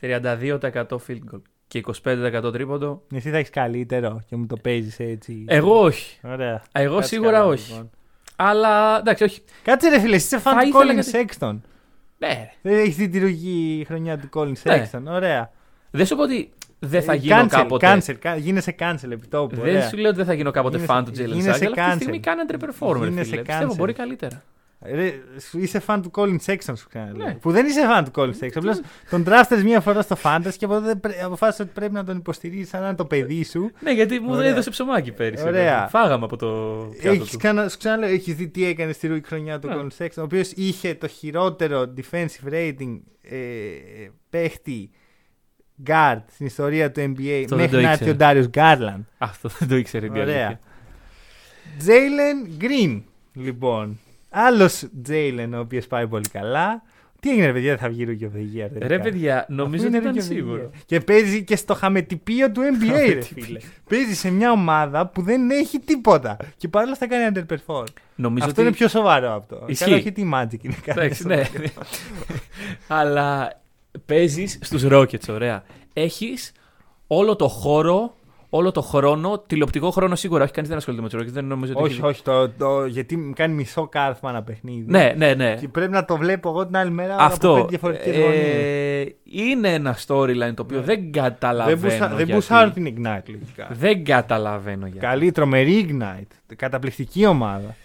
32% field goal και 25% τρίποντο. Εσύ θα έχεις καλύτερο και μου το παίζεις έτσι. Εγώ όχι. Ωραία. Εγώ Κάτσε σίγουρα καλά, όχι. λοιπόν. Αλλά εντάξει, όχι. Κάτσε ρε φίλε, εσύ είσαι Θα φαν του ήθελα Colin γιατί- Sexton. Ναι. Δεν έχει δει τη ρουγή χρονιά του Colin Ναι. Sexton. Ωραία. Δεν σου πω ότι δεν θα Ε, γίνω cancel, κάποτε. Cancel, κα- γίνεσαι cancel επί τόπου. Δεν ωραία. σου λέω ότι δεν θα γίνω κάποτε Γίνεσαι- fan του Jalen γίνεσαι Suggs, αλλά αυτή τη cancel. στιγμή κάνει underperformer. Γίνεσαι Φίλε. Πιστεύω cancel. μπορεί καλύτερα. Ρε, σου- είσαι fan του Colin Sexton, σου ξαναλέω. Ναι. Που δεν είσαι fan του Colin Sexton. Απλώς τον τράφτες μία φορά στο Fantasy και από τότε πρέ- αποφάσισες ότι πρέπει να τον υποστηρίζει σαν να είναι το παιδί σου. Ναι, γιατί μου Ωραία. έδωσε ψωμάκι πέρυσι. Ωραία. βέβαια. Φάγαμε από το πιάτο Έχεις του. ξανα, σου ξαναλέω, έχεις δει τι έκανε στη ρούκη χρονιά του Ναι. Colin Sexton, ο οποίος είχε το χειρότερο defensive rating ε, παίχτη guard στην ιστορία του NBA Αυτό δεν μέχρι το να έρθει ο ήξερα. Darius Garland. Αυτό δεν το ήξερε η Ωραία. αλήθεια. Jalen Green, λοιπόν. Άλλος Τζέιλεν, ο οποίος πάει πολύ καλά. Τι έγινε, ρε παιδιά, δεν θα βγει Rookie of the Year. τελικά. Ρε παιδιά, νομίζω Αφού ότι είναι ήταν Rookie of the σίγουρο. Year. Και παίζει και στο χαμετυπίο του NBA, ρε φίλε. παίζει σε μια ομάδα που δεν έχει τίποτα. Και παρόλα αυτά κάνει underperform. Νομίζω αυτό ότι... είναι πιο σοβαρό από αυτό. Ισχύει. Καλά, όχι τι Magic είναι κάτι. Εντάξει, ναι. Αλλά παίζεις στους Rockets, ωραία. Έχεις όλο το χώρο, όλο το χρόνο, τηλεοπτικό χρόνο σίγουρα. Όχι, κανείς δεν ασχολείται με του Rockets. Δεν νομίζω ότι όχι, έχει- όχι, το, το, γιατί κάνει μισό κάρφωμα ένα παιχνίδι. Ναι, ναι, ναι. Και πρέπει να το βλέπω εγώ την άλλη μέρα Αυτό. από πέντε διαφορετικές γωνίες. ε, είναι ένα storyline το οποίο δεν Δεν, καταλαβαίνω. μπουσα, δεν γιατί. μπουσάρω την Ignite λογικά. Δεν καταλαβαίνω γιατί. Καλή, τρομερή Ignite. Καταπληκτική ομάδα.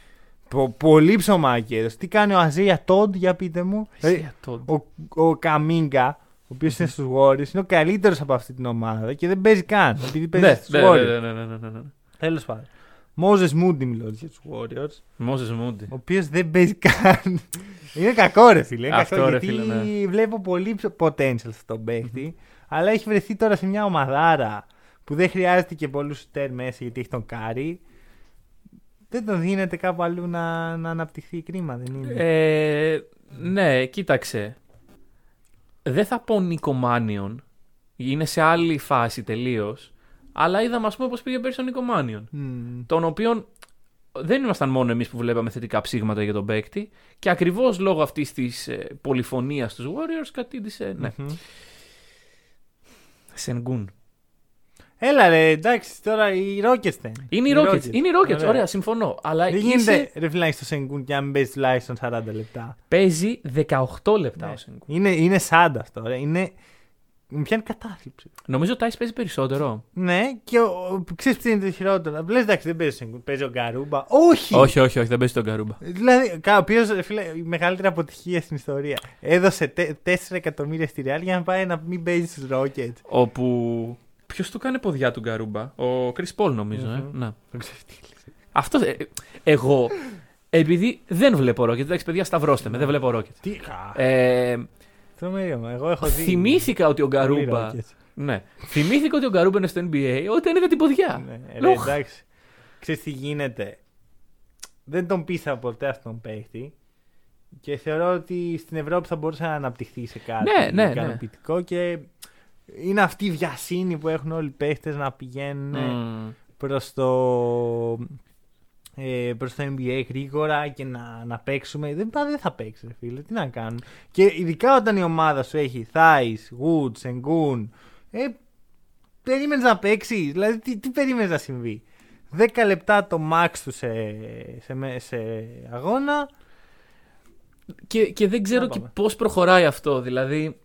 Πο- πολύ ψωμάκι έδωσε. Τι κάνει ο Αζία Τόντ, για πείτε μου. Ασία, το- Ο, ο Κουμίνγκα, ο οποίος είναι στους Warriors, είναι ο καλύτερος από αυτή την ομάδα και δεν παίζει καν. Επειδή παίζει Ναι, στους ναι, Warriors. ναι, ναι, ναι, ναι, ναι, ναι. Τέλος πάντων. Moses Moody μιλώ για τους Warriors, Moses Moody. ο οποίος δεν παίζει καν. είναι κακό ρε φίλε. Είναι Αυτό, κακό, ρε, γιατί φίλε, ναι. βλέπω πολύ ψ- potential στον παίχτη, αλλά έχει βρεθεί τώρα σε μια ομαδάρα που δεν χρειάζεται και πολλούς σουτέρ μέσα γιατί έχει τον Κάρι. Δεν τον δίνετε κάπου αλλού να, να αναπτυχθεί κρίμα, δεν είναι. Ε, ναι, κοίταξε. Δεν θα πω Νίκο Μάνιον. Είναι σε άλλη φάση τελείως. Αλλά είδαμε, ας πούμε, πώ πήγε πέρσι ο Νίκο Μάνιον. Μμμ. Τον οποίον δεν ήμασταν μόνο εμείς που βλέπαμε θετικά ψήγματα για τον παίκτη. Και ακριβώς λόγω αυτής της ε, πολυφωνίας τους Warriors κατήντησε. Ναι. Μμμ. Σενγκούν. Έλα ρε, εντάξει, τώρα οι Rockets δεν Είναι οι Rockets. Είναι οι Rockets. Ωραία, συμφωνώ. Αλλά Δεν είσαι- γίνεται ρε φίλε να έχεις το Σενγκούν και να μην παίζεις τουλάχιστον 40 λεπτά. παίζει 18 λεπτά Ναι. ο Σενγκούν. Είναι, είναι σάντα αυτό, ρε. Είναι... Μου πιάνει κατάθλιψη. Νομίζω ο Τάις παίζει περισσότερο. Ναι, και ο, ο, ξέρεις τι είναι το χειρότερο. Λες εντάξει, δεν παίζει ο Σενγκούν, παίζει ο Γκαρούμπα. Όχι! Όχι, όχι, όχι, δεν παίζει τον Καρούμπα. Δηλαδή, κα- ο οποίος φίλε, η μεγαλύτερη αποτυχία στην ιστορία. Έδωσε τε- 4 εκατομμύρια στη Real για να πάει να μην παίζει στους Rockets. Όπου. Ποιος του κάνει ποδιά του Γκαρούμπα, ο Chris Paul νομίζω. Ε. Μμμ. Να. Τον ξεφτύλισε. Αυτό. ε, εγώ. Επειδή δεν βλέπω Rockets, εντάξει, παιδιά, σταυρώστε με, δεν βλέπω Rockets. Τι κα. Ε, Τρομερή ομάδα. Εγώ έχω δει. θυμήθηκα ότι ο πολύ Γκαρούμπα. Rockets. Ναι. Θυμήθηκα ότι ο Γκαρούμπα είναι στο NBA όταν είδα την ποδιά. Ναι, ρε, Λόγω- εντάξει. Ξέρεις τι γίνεται. Δεν τον πείσα ποτέ αυτόν τον παίχτη. Και θεωρώ ότι στην Ευρώπη θα μπορούσε να αναπτυχθεί σε κάτι Ναι, ναι, ναι. ικανοποιητικό και είναι αυτή η βιασύνη που έχουν όλοι οι παίχτες να πηγαίνουν Μμ. προς το ε, προς το NBA γρήγορα και να, να παίξουμε. Δεν, πά- δεν θα παίξεις, ρε φίλε. Τι να κάνουν. Και ειδικά όταν η ομάδα σου έχει Theis, Wood, Sengun, ε, περίμενες να παίξεις. Δηλαδή, τι, τι περίμενες να συμβεί. 10 λεπτά το max του σε, σε, με- σε αγώνα. Και, και δεν ξέρω Να και πάμε. πώς προχωράει αυτό. Δηλαδή.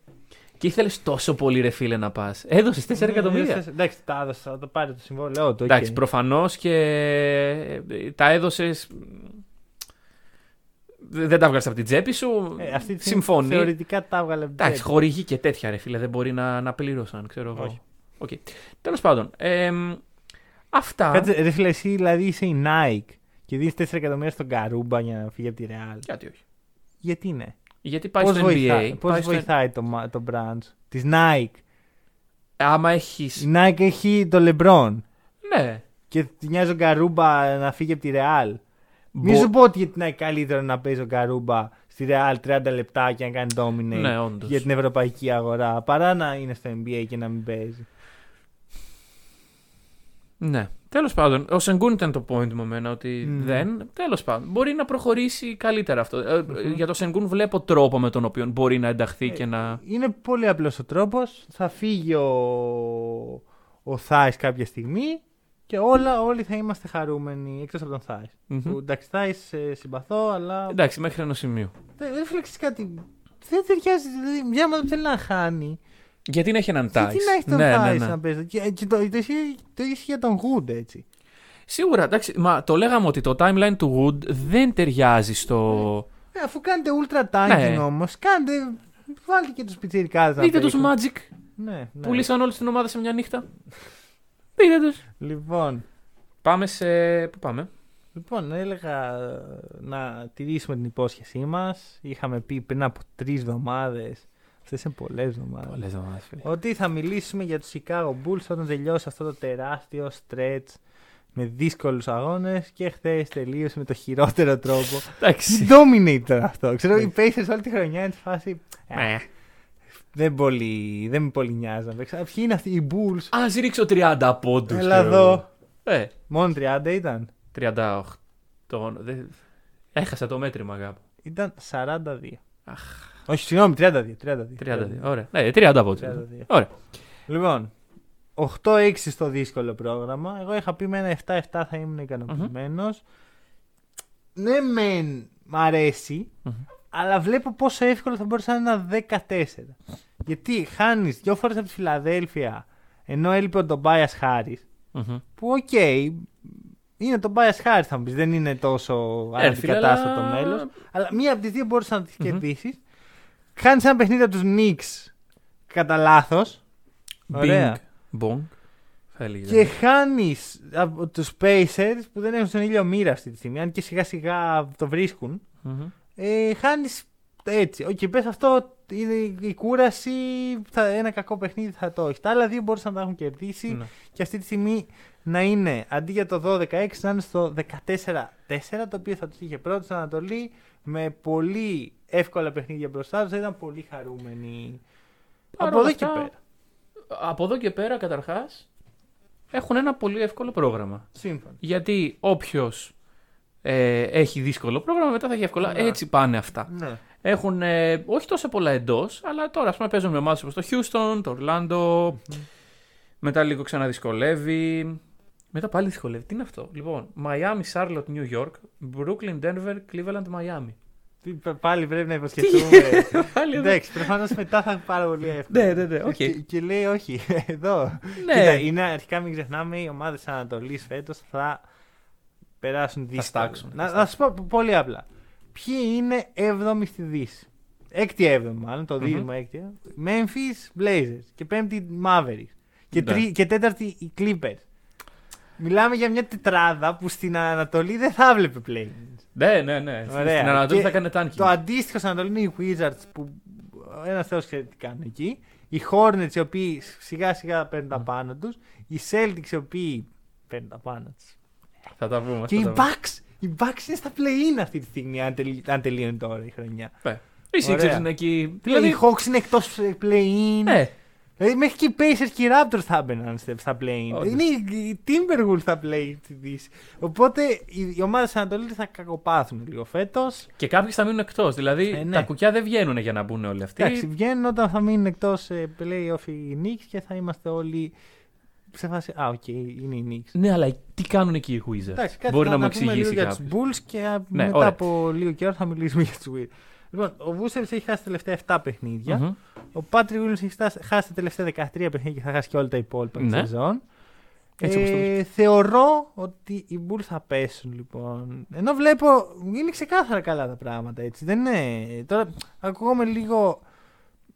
Και ήθελες τόσο πολύ ρε φίλε να πας. Έδωσες 4 εκατομμύρια. Ε, Εντάξει, τα έδωσα, θα το πάρει το συμβόλαιό του. Εντάξει, οκ. προφανώς και ε, τα έδωσε. Δεν τα 'βγαλε από την τσέπη σου. Ε, αυτή τη Συμφωνεί. Θεωρητικά τα έβγαλε από την Εντάξει, τσέπη. χορηγοί και τέτοια ρε φίλε. Δεν μπορεί να, να πλήρωσαν, ξέρω εγώ. Όχι. Οκ. Τέλος πάντων. εμ, αυτά. Κάτσε, ρε φίλε, εσύ δηλαδή είσαι η Nike και δίνεις 4 εκατομμύρια στον Γκαρούμπα για να φύγει από τη Real. Γιατί όχι. Γιατί ναι; Γιατί πάει Πώς στο βοηθάει, NBA. πώς πάει στο- βοηθάει το, μα- το brand της Nike. Άμα έχει. Η Nike έχει το LeBron Ναι. και τη νοιάζει ο Γκαρούμπα να φύγει από τη Real. Μη Μπο- σου πω ότι είναι καλύτερο να παίζει ο Γκαρούμπα στη Real 30 λεπτά και να κάνει dominate Ναι, όντως. για την ευρωπαϊκή αγορά παρά να είναι στο NBA και να μην παίζει. Ναι. Τέλος πάντων, ο Σενγκούν ήταν το point με εμένα ότι Μμμ. δεν. Τέλος πάντων, μπορεί να προχωρήσει καλύτερα αυτό. Ε, ε, Για το Σενγκούν βλέπω τρόπο με τον οποίο μπορεί να ενταχθεί Ε, και να. Είναι πολύ απλός ο τρόπος. Θα φύγει ο, ο Θάης κάποια στιγμή και όλα, όλοι θα είμαστε χαρούμενοι εκτός από τον Θάης. Μμμ. Που, Εντάξει, Θάης ε, συμπαθώ, αλλά Εντάξει, μέχρι ενός σημείου. δεν δεν φλέξεις κάτι. Δεν ταιριάζει. Δηλαδή, μια ομάδα που θέλει να χάνει. Γιατί να έχει έναν Γιατί Τάις. να έχει τον ναι, Θάης ναι, ναι. να παίζει. Και, και το, το, ισχύει- το ισχύει για τον Γουντ έτσι. Σίγουρα, εντάξει, μα το λέγαμε ότι το timeline του Wood δεν ταιριάζει στο. Ε, αφού κάνετε ultra tanking Ναι. όμως, κάντε. Βάλτε και τους πιτσιρικάδες να Δείτε τους παίξουν. Magic. Ναι, ναι. Πουλήσαν όλη την ομάδα σε μια νύχτα. Δείτε τους. Λοιπόν, Πάμε σε. Πού πάμε; Λοιπόν, έλεγα ε, να τηρήσουμε την υπόσχεσή μας. Είχαμε πει πριν από τρεις εβδομάδες. Αυτές είναι πολλές εβδομάδε. Πολλές εβδομάδε, φίλε. Ότι θα μιλήσουμε για τους Chicago Bulls όταν τελειώσει αυτό το τεράστιο stretch με δύσκολους αγώνες και χθες τελείωσε με το χειρότερο τρόπο. Εντάξει. Dominator αυτό. Ξέρω, οι Pacers όλη τη χρονιά είναι σε φάση. «Α, Ε. Δεν, πολύ, δεν με πολύ νοιάζει να παίξει. Α, Ποιοι είναι αυτοί οι Bulls; Α ρίξω 30 πόντους. Έλα εδώ. Ε, Μόνο 30 ήταν. 38. Δεν- Έχασα το μέτρημα, αγάπη. Ήταν 42. Αχ. Όχι, συγγνώμη, 32. 32. 32. Ωραία. Ναι, 30 πόντου. 32. Ωραία. Λοιπόν, 8-6 στο δύσκολο πρόγραμμα. Εγώ είχα πει με ένα 7-7 θα ήμουν ικανοποιημένος. Ναι, μεν μ' αρέσει, Μμμ. αλλά βλέπω πόσο εύκολο θα μπορούσε να είναι ένα 14. Γιατί χάνεις δύο φορές από τη Φιλαδέλφια, ενώ έλειπε ο Τομπάιας Χάρις. Μμμ. Που οκ, είναι Τομπάιας Χάρις, θα μου πεις, δεν είναι τόσο Ε, φίλε, αναντικατάστατο αλλά- μέλος. Αλλά μία από τις δύο μπορούσες να τη Μμμ. Κερδίσει. Χάνεις ένα παιχνίδι από τους Knicks κατά λάθος. Ωραία. Bing. Bong. Θα έλεγε. Και χάνεις από τους Pacers που δεν έχουν στον ήλιο μοίρα αυτή τη στιγμή, αν και σιγά σιγά το βρίσκουν. Μμμ. Ε, χάνεις έτσι. Οκ, πες αυτό είναι η κούραση. Θα, ένα κακό παιχνίδι θα το έχεις. Τα άλλα δύο μπορούσαν να τα έχουν κερδίσει. Ναι. Και αυτή τη στιγμή να είναι αντί για το 12-6 να είναι στο 14-4 το οποίο θα τους είχε πρώτος στην Ανατολή με πολύ εύκολα παιχνίδια μπροστά τους. Θα ήταν πολύ χαρούμενοι. Παρ' από όλα εδώ και αυτά, πέρα. Από εδώ και πέρα, καταρχάς, έχουν ένα πολύ εύκολο πρόγραμμα. Σύμφωνα. Γιατί όποιος ε, έχει δύσκολο πρόγραμμα, μετά θα έχει εύκολα. Ναι. Έτσι πάνε αυτά. Ναι. Έχουν ε, όχι τόσο πολλά εντός, αλλά τώρα ας πούμε, παίζουν με ομάδες όπως το Houston, το Orlando. Μετά λίγο ξαναδυσκολεύει. Μετά πάλι δυσκολεύει. Τι είναι αυτό; Λοιπόν, Miami, Charlotte, New York, Brooklyn, Denver, Cleveland, Miami. Τι, π- Πάλι πρέπει να υποσχεθούμε. Πάλι εδώ. Εντάξει, προφανώς μετά θα είναι πάρα πολύ εύκολο. Ναι, ναι, ναι, οκ. Και, και λέει όχι, εδώ. Ναι. Κοίτα, είναι αρχικά μην ξεχνάμε οι ομάδες Ανατολής φέτος θα περάσουν δύσκολα. στάξουν, θα Να, να σου πω πολύ απλά. Ποιοι είναι 7η στη Δύση; 6η-7η μάλλον, το Μμμ. δίδυμο 6η. Memphis Blazers και 5η Mavericks. Και, Ναι. τρι, και τέταρτη οι Clippers. Μιλάμε για μια τετράδα που στην Ανατολή δεν θα έβλεπε play. Ναι, ναι, ναι. Ωραία. Στην Ανατολή Και θα κάνει tanking. Το αντίστοιχο στην Ανατολή είναι οι Wizards που ένα θεός ξέρει τι κάνουν εκεί. Οι Hornets οι οποίοι σιγά σιγά παίρνουν τα πάνω τους. Οι Celtics οι οποίοι παίρνουν τα πάνω τους. Θα τα πούμε. Και θα οι τα πούμε. Bucks. Οι Bucks είναι στα play-in αυτή τη στιγμή, αν, τελει... αν τελειώνει τώρα η χρονιά. Ναι. Οι Ωραία. Sixers είναι εκεί. Δηλαδή, οι Hawks είναι εκτός play-in. Ναι, Δηλαδή, μέχρι και οι Pacers και οι Raptors θα έμπαιναν στα- στα play-in. Όντως. Είναι οι οι Timberwolves στα play-in στη Δύσης. Οπότε οι, οι ομάδες Ανατολής θα κακοπάθουν λίγο φέτος. και κάποιοι θα μείνουν εκτός. Δηλαδή Ε, ναι. τα κουκιά δεν βγαίνουν για να μπουν όλοι αυτοί. Εντάξει, βγαίνουν όταν θα μείνουν εκτός playoff οι Knicks και θα είμαστε όλοι σε φάση. Α, οκ, είναι οι Knicks. Ναι, αλλά τι κάνουν εκεί οι Wizards; Εντάξει, κάτι Μπορεί να, μου πούμε λίγο εξηγήσει για κάποιος. του Bulls και α, Ναι, μετά ωραία. από λίγο καιρό θα μιλήσουμε για τους Wizards. Λοιπόν, ο Βούσερ έχει χάσει τα τελευταία 7 παιχνίδια. Μμμ. Ο Πάτρικ Williams έχει στάσει- χάσει τα τελευταία 13 παιχνίδια και θα χάσει και όλα τα υπόλοιπα Ναι. της σεζόν. Έτσι όπως το Ε, θεωρώ ότι οι Bulls θα πέσουν λοιπόν. Ενώ βλέπω είναι ξεκάθαρα καλά τα πράγματα έτσι. Δεν είναι. Τώρα ακούγομαι λίγο.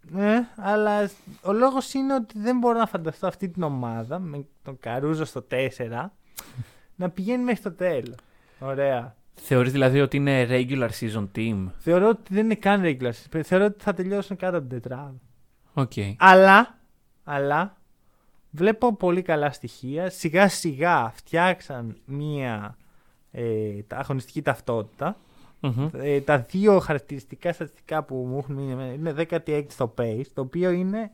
Ναι, αλλά ο λόγος είναι ότι δεν μπορώ να φανταστώ αυτή την ομάδα με τον Καρούζο στο 4 να πηγαίνει μέχρι το τέλος. Ωραία. Θεωρείς δηλαδή ότι είναι regular season team; Θεωρώ ότι δεν είναι καν regular. season. Θεωρώ ότι θα τελειώσουν κάτω από την τετράδα. Οκ. Αλλά, αλλά βλέπω πολύ καλά στοιχεία. Σιγά σιγά φτιάξαν μία ε, τα- αγωνιστική ταυτότητα. Μμμ. Ε, τα δύο χαρακτηριστικά στατιστικά που μου έχουν μείνει εμένα είναι 16 στο pace, το οποίο είναι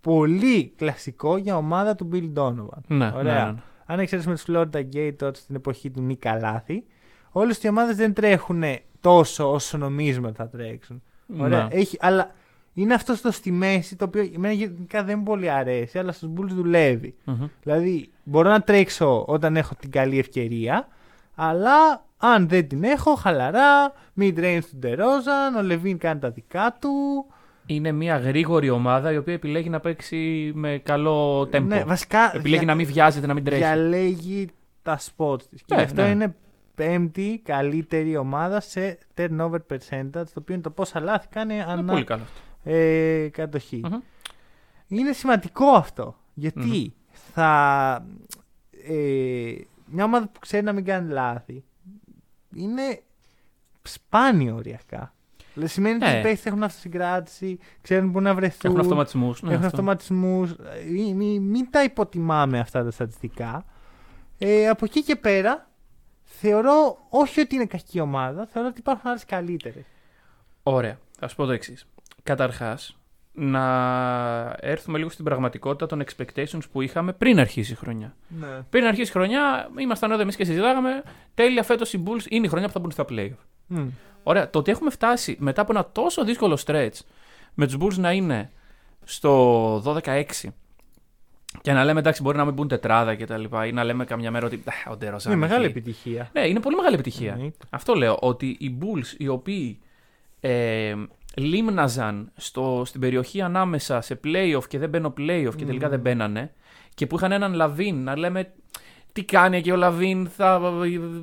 πολύ κλασικό για ομάδα του Bill Donovan. Ναι, Ωραία. ναι, ναι. Αν εξαιρέσουμε τους Florida Gators στην εποχή του Νικ Καλάθη, όλες οι ομάδες δεν τρέχουν τόσο όσο νομίζουμε ότι θα τρέξουν. Ωραία. Ναι. Έχει, αλλά είναι αυτό το στη μέση το οποίο εμένα γενικά δεν πολύ αρέσει, αλλά στους Bulls δουλεύει. Μμμ. Δηλαδή, μπορώ να τρέξω όταν έχω την καλή ευκαιρία, αλλά αν δεν την έχω, χαλαρά, mid range του Ντερόζαν, ο Λεβίν κάνει τα δικά του. Είναι μια γρήγορη ομάδα η οποία επιλέγει να παίξει με καλό tempo. Ναι, βασικά επιλέγει δια- να μην βιάζεται, να μην τρέχει. διαλέγει τα spots της. Και Ναι, γι' αυτό ναι. είναι πέμπτη καλύτερη ομάδα σε turnover percentage, το οποίο είναι το πόσα λάθη κάνει Είναι ανά πολύ καλό αυτό. Ε, κατοχή. Μμμ. Είναι σημαντικό αυτό. Γιατί θα. Ε, μια ομάδα που ξέρει να μην κάνει λάθη είναι σπάνιο οριακά. Δηλαδή σημαίνει ότι Ναι. οι παίχτε έχουν αυτοσυγκράτηση, ξέρουν πού να βρεθούν. Έχουν αυτοματισμούς. έχουν αυτοματισμούς. Ε, Μην, μην τα υποτιμάμε αυτά τα στατιστικά. Ε, από εκεί και πέρα, θεωρώ όχι ότι είναι κακή ομάδα, θεωρώ ότι υπάρχουν άλλες καλύτερες. Ωραία. Θα σου πω το εξής. Καταρχάς, να έρθουμε λίγο στην πραγματικότητα των expectations που είχαμε πριν αρχίσει η χρονιά. Ναι. Πριν αρχίσει η χρονιά, ήμασταν εδώ εμείς και συζητάγαμε. Τέλεια, φέτος οι Bulls είναι η χρονιά που θα μπουν στα playoff. Ωραία. Το ότι έχουμε φτάσει μετά από ένα τόσο δύσκολο stretch με τους Bulls να είναι στο 12-6 και να λέμε εντάξει, μπορεί να μην μπουν τετράδα και τα λοιπά, ή να λέμε καμιά μέρα ότι «Α, ο Ντεροζάν. Είναι μεγάλη έχει». επιτυχία. Ναι, είναι πολύ μεγάλη επιτυχία. Εννοείται. Αυτό λέω. Ότι οι Bulls οι οποίοι ε, λίμναζαν στο, στην περιοχή ανάμεσα σε playoff και δεν μπαίνω playoff και τελικά δεν μπαίνανε και που είχαν έναν Λαβίν να λέμε τι κάνει εκεί ο Λαβίν, θα.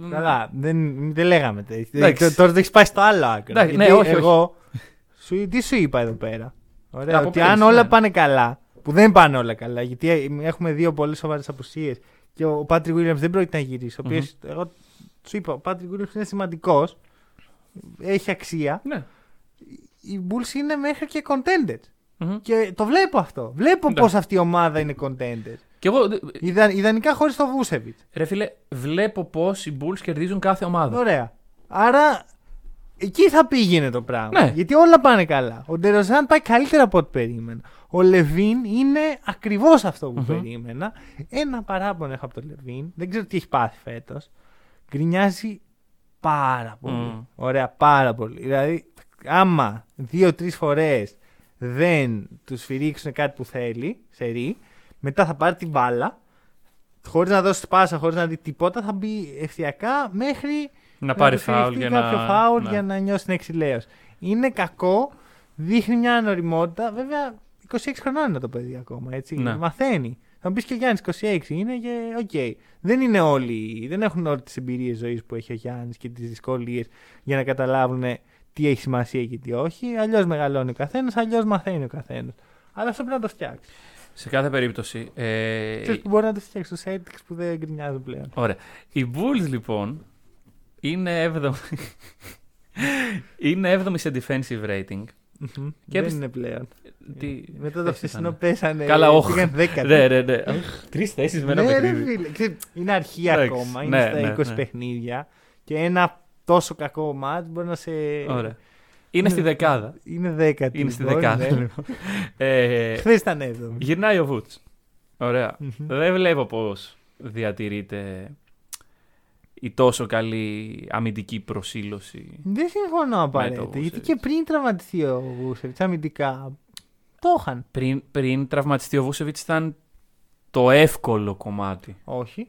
Καλά, δεν, δεν λέγαμε τέτοια. Εντάξει. Τ- Τώρα το έχεις πάει στο άλλο άκρο. Εντάξει, Γιατί ναι, όχι, εγώ, Σου, τι σου είπα εδώ πέρα; Ωραία, Από ότι πέρυσι, αν όλα ναι. πάνε καλά, που δεν πάνε όλα καλά, γιατί έχουμε δύο πολύ σοβαρές απουσίες και ο Πάτρικ Williams δεν πρόκειται να γυρίσει. Ο οποίος, εγώ σου είπα, ο Πάτρικ Williams είναι σημαντικός, έχει αξία. Ναι. Οι Bulls είναι μέχρι και contenders. Μμμ. Και το βλέπω αυτό. Βλέπω Ναι. πώς αυτή η ομάδα είναι contenders. Και εγώ, Ιδα, ιδανικά χωρίς το Βούσεβιτ. ρε φίλε, βλέπω πώς οι Bulls κερδίζουν κάθε ομάδα. Ωραία. Άρα εκεί θα πήγαινε το πράγμα. Ναι. Γιατί όλα πάνε καλά. Ο Ντεροζάν πάει καλύτερα από ό,τι περίμενα. Ο Λεβίν είναι ακριβώς αυτό που Μμμ. περίμενα. Ένα παράπονο έχω από τον Λεβίν. Δεν ξέρω τι έχει πάθει φέτος. Γκρινιάζει πάρα πολύ. Μμ. Ωραία, πάρα πολύ. Δηλαδή, άμα δύο-τρεις φορές δεν τους σφυρίξουν κάτι που θέλει, σε ρί, μετά θα πάρει την μπάλα. Χωρίς να δώσει πάσα, χωρίς να δει τίποτα, θα μπει ευθειακά μέχρι Να πάρει του φάουλ χρειαστεί για κάποιο να. φάουλ ναι. για να νιώσει την εξιλέωση. Είναι κακό, δείχνει μια ανοριμότητα. Βέβαια, 26 χρονών είναι το παιδί ακόμα, έτσι. Ναι. Μαθαίνει. Θα μου πεις και ο Γιάννης 26 είναι και οκ. Δεν είναι όλοι, δεν έχουν όλες τις εμπειρίες ζωής που έχει ο Γιάννης και τις δυσκολίες για να καταλάβουν τι έχει σημασία και τι όχι. Αλλιώς μεγαλώνει ο καθένας, αλλιώς μαθαίνει ο καθένας. Αλλά αυτό πρέπει να το φτιάξει. Σε κάθε περίπτωση. Ε, Ξέρεις που μπορεί να το φτιάξει του Celtics που δεν γκρινιάζουν πλέον. Ωραία. Οι Bulls λοιπόν είναι 7η. είναι 7η σε defensive rating. Μμμ. Και δεν επισ- είναι πλέον. Τι... Μετά το θέση χθεσινό ήταν; πέσανε. Καλά, όχι. Πήγαν δέκατα. Ναι, ναι, ναι. Τρεις θέσεις με ένα Ναι, ρε παιχνίδι. φίλε. Ξέρεις, Είναι αρχή Εντάξει, ακόμα. Είναι ναι, στα ναι, 20 ναι. παιχνίδια. Και ένα τόσο κακό μάτς μπορεί να σε. Ωραία. Είναι στη δεκάδα. Είναι δέκατη. Είναι στη λοιπόν, δεκάδα. ναι. λοιπόν. Ε, Χθες ήταν έβδομη. γυρνάει ο Βούτς. Ωραία. Μμμ. Δεν βλέπω πώς διατηρείται η τόσο καλή αμυντική προσήλωση. Δεν συμφωνώ απαραίτητα. το Γιατί Vucevic. και πριν τραυματιστεί ο Βούσεβιτς αμυντικά. Το είχαν. Πριν, πριν τραυματιστεί ο Βούσεβιτς ήταν το εύκολο κομμάτι. Όχι.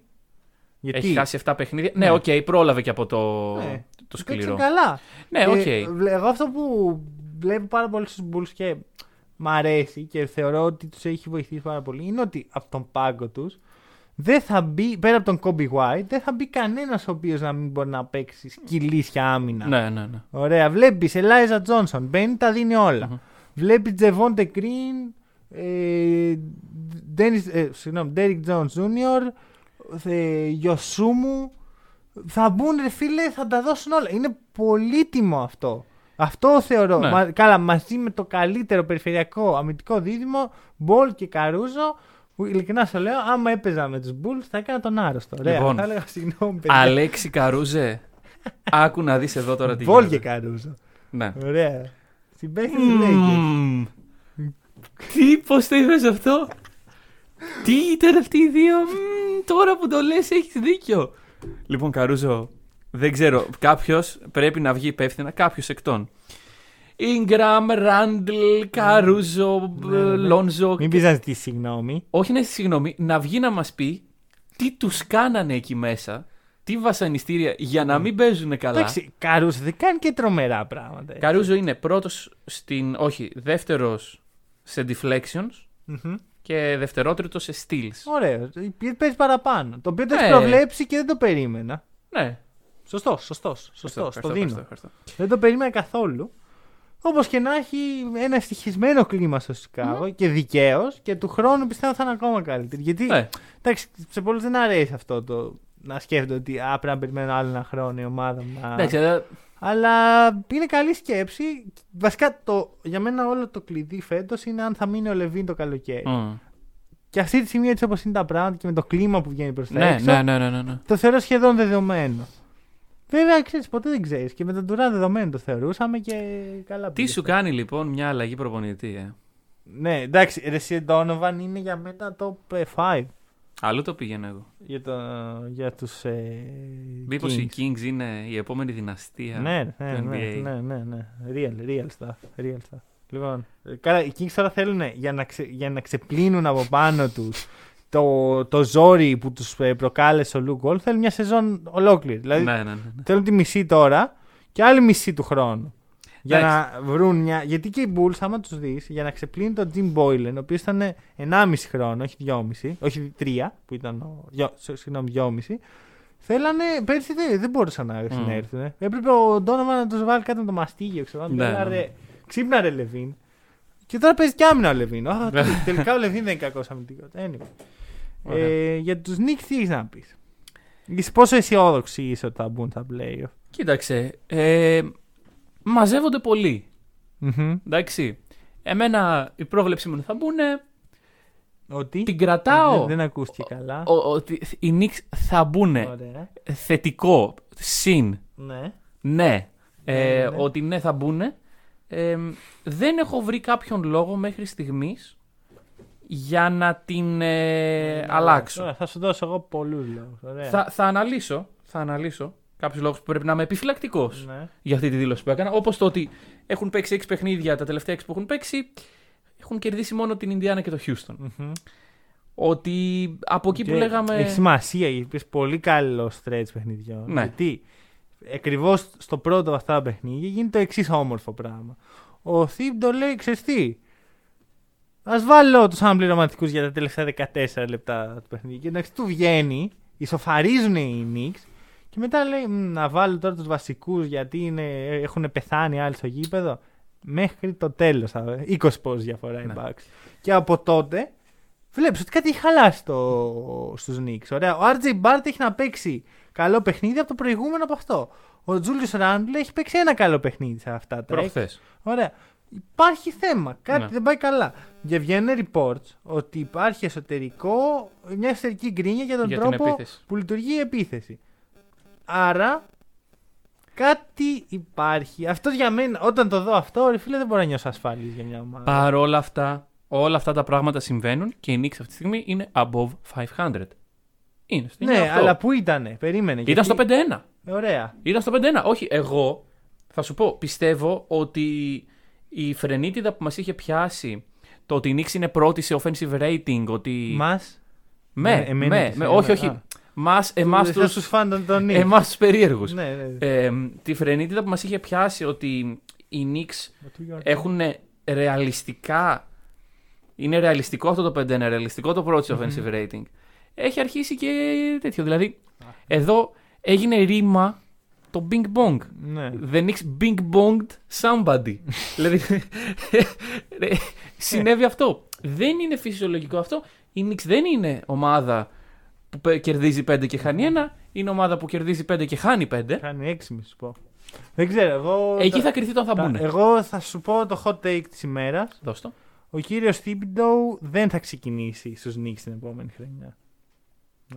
Γιατί; Έχει χάσει 7 παιχνίδια. Ναι. Ναι, οκ, πρόλαβε και από το, Ναι. το παίξε σκληρό. καλά. Ναι, οκ. Και βλέ- Εγώ αυτό που βλέπω πάρα πολύ στους Bulls και μ' αρέσει και θεωρώ ότι τους έχει βοηθήσει πάρα πολύ είναι ότι από τον πάγκο τους δεν θα μπει, πέρα από τον Coby White, δεν θα μπει κανένας ο οποίος να μην μπορεί να παίξει σκυλίσια άμυνα. Ναι, ναι, ναι. Ωραία, βλέπεις Alize Johnson, μπαίνει, τα δίνει όλα. Μμμ. Βλέπεις Javonte Green, ε, Dennis, ε, συγγνώμη, Derrick Jones Jr., ε, Dosunmu, θα μπουν ρε φίλε, θα τα δώσουν όλα. Είναι πολύτιμο αυτό. Αυτό θεωρώ. Ναι. Μα- καλά, μαζί με το καλύτερο περιφερειακό αμυντικό δίδυμο, Μπολ και Καρούζο, που ειλικρινά σου λέω, άμα έπαιζα με τους Bulls θα έκανα τον άρρωστο. Ωραία, Λοιπόν, θα έλεγα συγγνώμη, παιδιά. Αλέξη Καρούζε. Άκου να δεις εδώ τώρα τι Μπολ και γίνεται. Καρούζο. Ναι. Ωραία. Συμπέχει του Lakers. Μμμ. Τι, πώς το είπες αυτό; Τι ήταν αυτοί οι δύο; Μμμ, τώρα που το λες έχεις δίκιο. Λοιπόν, Καρούζο, δεν ξέρω. Κάποιος πρέπει να βγει υπεύθυνα. Κάποιος εκτών. Ingram, Ράντλ, Καρούζο, Ναι, ναι, ναι. Λόνζο. Μην πει να ζητήσει συγγνώμη. Όχι να συγγνώμη, να βγει να μας πει τι τους κάνανε εκεί μέσα. Τι βασανιστήρια για να μην παίζουν καλά. Εντάξει, Καρούζο δεν κάνει και τρομερά πράγματα. Καρούζο είναι πρώτος στην. Όχι, δεύτερος σε deflections Μμμ. Και δευτερότριτο σε steals. Ωραίο. Παίζει παραπάνω. Το οποίο το έχεις Ε. προβλέψει και δεν το περίμενα. Ναι, Σωστό, σωστό. Σωστό. ευχαριστώ, Το ευχαριστώ, δίνω. ευχαριστώ. Δεν το περίμενα καθόλου. Όπως και να έχει ένα ευτυχισμένο κλίμα στο Σικάγο και δικαίως και του χρόνου πιστεύω θα είναι ακόμα καλύτερη. Γιατί Ναι, εντάξει, σε πολλούς δεν αρέσει αυτό το να σκέφτονται ότι α, πρέπει να περιμένω άλλο ένα χρόνο η ομάδα μου. να- εντάξει, αλλά- Αλλά είναι καλή σκέψη. Βασικά το, για μένα όλο το κλειδί φέτος είναι αν θα μείνει ο Λεβίν το καλοκαίρι. Μμ. Και αυτή τη στιγμή έτσι όπως είναι τα πράγματα και με το κλίμα που βγαίνει προς τα Ναι, έξω, ναι, ναι, ναι, ναι, ναι. το θεωρώ σχεδόν δεδομένο. Βέβαια, ξέρεις, ποτέ δεν ξέρεις. Και με τον Τουράν δεδομένο το θεωρούσαμε και καλά Τι πήγε. σου κάνει λοιπόν μια αλλαγή προπονητή, ε; Ναι, εντάξει, Ρεσί Ντόνοβαν είναι για μένα top 5 Αλλού το πήγαινα εγώ. για, το, για τους ε, Μήπως Kings. οι Kings είναι η επόμενη δυναστεία. Ναι, ναι, του ναι, NBA. ναι, ναι, ναι. Real, real stuff. Real stuff. Λοιπόν, ε, καλά, οι Kings τώρα θέλουν για να, ξε, για να ξεπλύνουν από πάνω τους το, το ζόρι που τους ε, προκάλεσε ο Λουκ Γολ, θέλουν μια σεζόν ολόκληρη. Δηλαδή ναι, ναι, ναι, ναι. θέλουν τη μισή τώρα και άλλη μισή του χρόνου. Για Εντάξει. να βρουν μια. Γιατί και οι Bulls, άμα τους δεις, για να ξεπλύνει τον Jim Boylan, ο οποίος ήταν 1,5 χρόνο, όχι 2,5, όχι 3, που ήταν. Ο, δυο- σ- συγγνώμη, 2,5. Θέλανε. Πέρσι δεν, δεν μπορούσαν να συνέρθουν. Έπρεπε ο Ντόνοβα να τους βάλει κάτω με το μαστίγιο. Ξέρω, Ναι, ναι, ναι. ρε, ξύπνα ρε Λεβίν. Και τώρα παίζει κι άμυνα ο Λεβίν. Α, Ναι. τελικά ο Λεβίν δεν είναι κακός αμυντικός. Anyway. Ωραία. Ε, για τους Knicks τι έχεις να πεις; Είσαι πόσο αισιόδοξοι είσαι ότι θα μπουν στα playoff; Κοίταξε. Ε, μαζεύονται πολλοί. Μμμ. Εντάξει. Εμένα η πρόβλεψή μου είναι θα μπουν. Ότι. Την κρατάω. Δεν, δεν ακούστηκε καλά. Ο- Ότι οι Knicks θα μπουν. Ωραία. Θετικό. Συν. Ναι. Ναι. Ε, Ναι, ναι. Ότι ναι θα μπουν. Ε, δεν έχω βρει κάποιον λόγο μέχρι στιγμής για να την ε, αλλάξω. Ωραία, θα σου δώσω εγώ πολλούς λόγους. Ωραία. Θα, θα αναλύσω, θα αναλύσω κάποιους λόγους που πρέπει να είμαι επιφυλακτικός Ναι. για αυτή τη δήλωση που έκανα. Όπως το ότι έχουν παίξει 6 παιχνίδια, τα τελευταία 6 που έχουν παίξει, έχουν κερδίσει μόνο την Ινδιάνα και το Houston. Μμμ. Ότι από εκεί που Και λέγαμε. Έχει σημασία γιατί είσαι πολύ καλό stretch παιχνιδιών. Ναι. Γιατί ακριβώς στο πρώτο από αυτά τα παιχνίδια γίνεται το εξής όμορφο πράγμα. Ο Θήμπτο λέει: Ξέρεις τι, ας βάλω τους αναπληρωματικού για τα τελευταία 14 λεπτά του παιχνιδιού. Και εντάξει, του βγαίνει, ισοφαρίζουν οι Knicks. Και μετά λέει: «Μ, Να βάλω τώρα τους βασικούς γιατί είναι, έχουν πεθάνει άλλοι στο γήπεδο. Μέχρι το τέλος. 20 πόσε διαφορά οι Ναι. Bucks. Και από τότε βλέπεις ότι κάτι έχει χαλάσει στο, στους Knicks. Ωραία. Ο RJ Barrett έχει να παίξει καλό παιχνίδι από το προηγούμενο από αυτό. Ο Julius Randle έχει παίξει ένα καλό παιχνίδι σε αυτά τα Προχθές. Ωραία. Υπάρχει θέμα. Κάτι Ναι. δεν πάει καλά. Και βγαίνουν reports ότι υπάρχει εσωτερικό, μια εσωτερική γκρίνια για τον Για την τρόπο επίθεση. που λειτουργεί η επίθεση. Άρα κάτι υπάρχει. Αυτό για μένα, όταν το δω αυτό, ρε φίλε, δεν μπορώ να νιώσω ασφάλεια για μια ομάδα. Παρ' όλα αυτά, όλα αυτά τα πράγματα συμβαίνουν και η Knicks αυτή τη στιγμή είναι above 500. Είναι στο ναι, 9-8. αλλά πού ήτανε, περίμενε. Ήταν στο γιατί- 5-1. Ωραία. Ήταν στο 5-1. Όχι, εγώ θα σου πω, πιστεύω ότι η φρενίτιδα που μας είχε πιάσει, το ότι η Knicks είναι πρώτη σε offensive rating, ότι. Μας; με, ναι, εμένα με, και με, εσένα, όχι, όχι. α. Μας, εμάς Τους τους, φαν των των Knicks. εμάς τους περίεργους. Ναι, ναι. Ε, τη φρενίτιδα που μας είχε πιάσει ότι οι Knicks έχουν ρεαλιστικά. Είναι ρεαλιστικό αυτό το 5-1, ρεαλιστικό το πρώτο σε offensive rating. Έχει αρχίσει και τέτοιο. Δηλαδή, εδώ έγινε ρήμα το Bing Bong. ναι. The Knicks Bing Bonged somebody. δηλαδή, ρε, συνέβη αυτό. Δεν είναι φυσιολογικό αυτό. Η Knicks δεν είναι ομάδα που πε- κερδίζει 5 και χάνει ένα. Είναι ομάδα που κερδίζει 5 και χάνει 5. Κάνει έξι, μη σου πω. Δεν ξέρω, εγώ. Εκεί τα- θα κριθεί το αν θα τα- μπουν. Εγώ θα σου πω το hot take της ημέρας. Δώσ' το. Ο κύριος Thibodeau δεν θα ξεκινήσει στους Knicks την επόμενη χρονιά.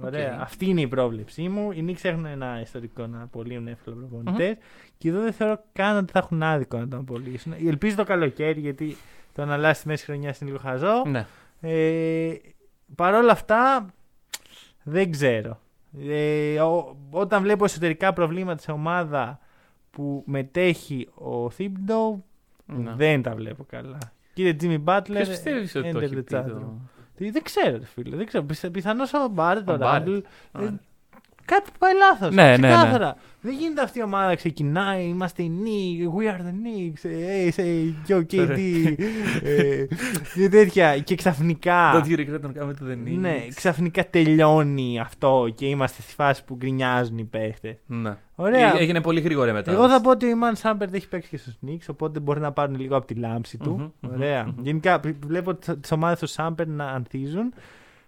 Ωραία. Οκ. Αυτή είναι η πρόβλεψή μου. Οι Knicks έχουν ένα ιστορικό να απολύουν εύκολα προπονητές. Και εδώ δεν θεωρώ καν ότι θα έχουν άδικο να τον απολύσουν. Ελπίζω το καλοκαίρι γιατί το να αλλάξει τη μέση χρονιά είναι λίγο χαζό. Ναι. Ε, Παρ' όλα αυτά, δεν ξέρω. Ε, ο- όταν βλέπω εσωτερικά προβλήματα σε ομάδα μετέχει ο Thibodeau, Ναι. δεν τα βλέπω καλά. Κύριε Jimmy Butler, Ποιος πιστεύεις ότι το enter έχει the πει chat το... room. Τι- Δεν ξέρω, ρε φίλε. Δεν ξέρω. Πιθα- Πιθανώς ο Μπάρετ, ο Ο Barrett. Ράντλ. Ωραία. Κάτι που πάει λάθος. Ναι, ναι, ναι. Δεν γίνεται αυτή η ομάδα ξεκινάει. Είμαστε οι Knicks. We are the Knicks. ε, Hey, say, yo, KD. ε, Και τέτοια. Και ξαφνικά. Don't you regret on coming to the Knicks; Ναι, ξαφνικά τελειώνει αυτό και είμαστε στη φάση που γκρινιάζουν οι παίχτες. Ναι. Ωραία. Ε, Έγινε πολύ γρήγορα μετά. Εγώ θα πω ότι ο Ιμάν Σάμπερτ έχει παίξει και στους Knicks, οπότε μπορεί να πάρουν λίγο από τη λάμψη του. Μμμ, μμμ, Ωραία. μμμ. Γενικά π- βλέπω τις ομάδες του Σάμπερτ να ανθίζουν.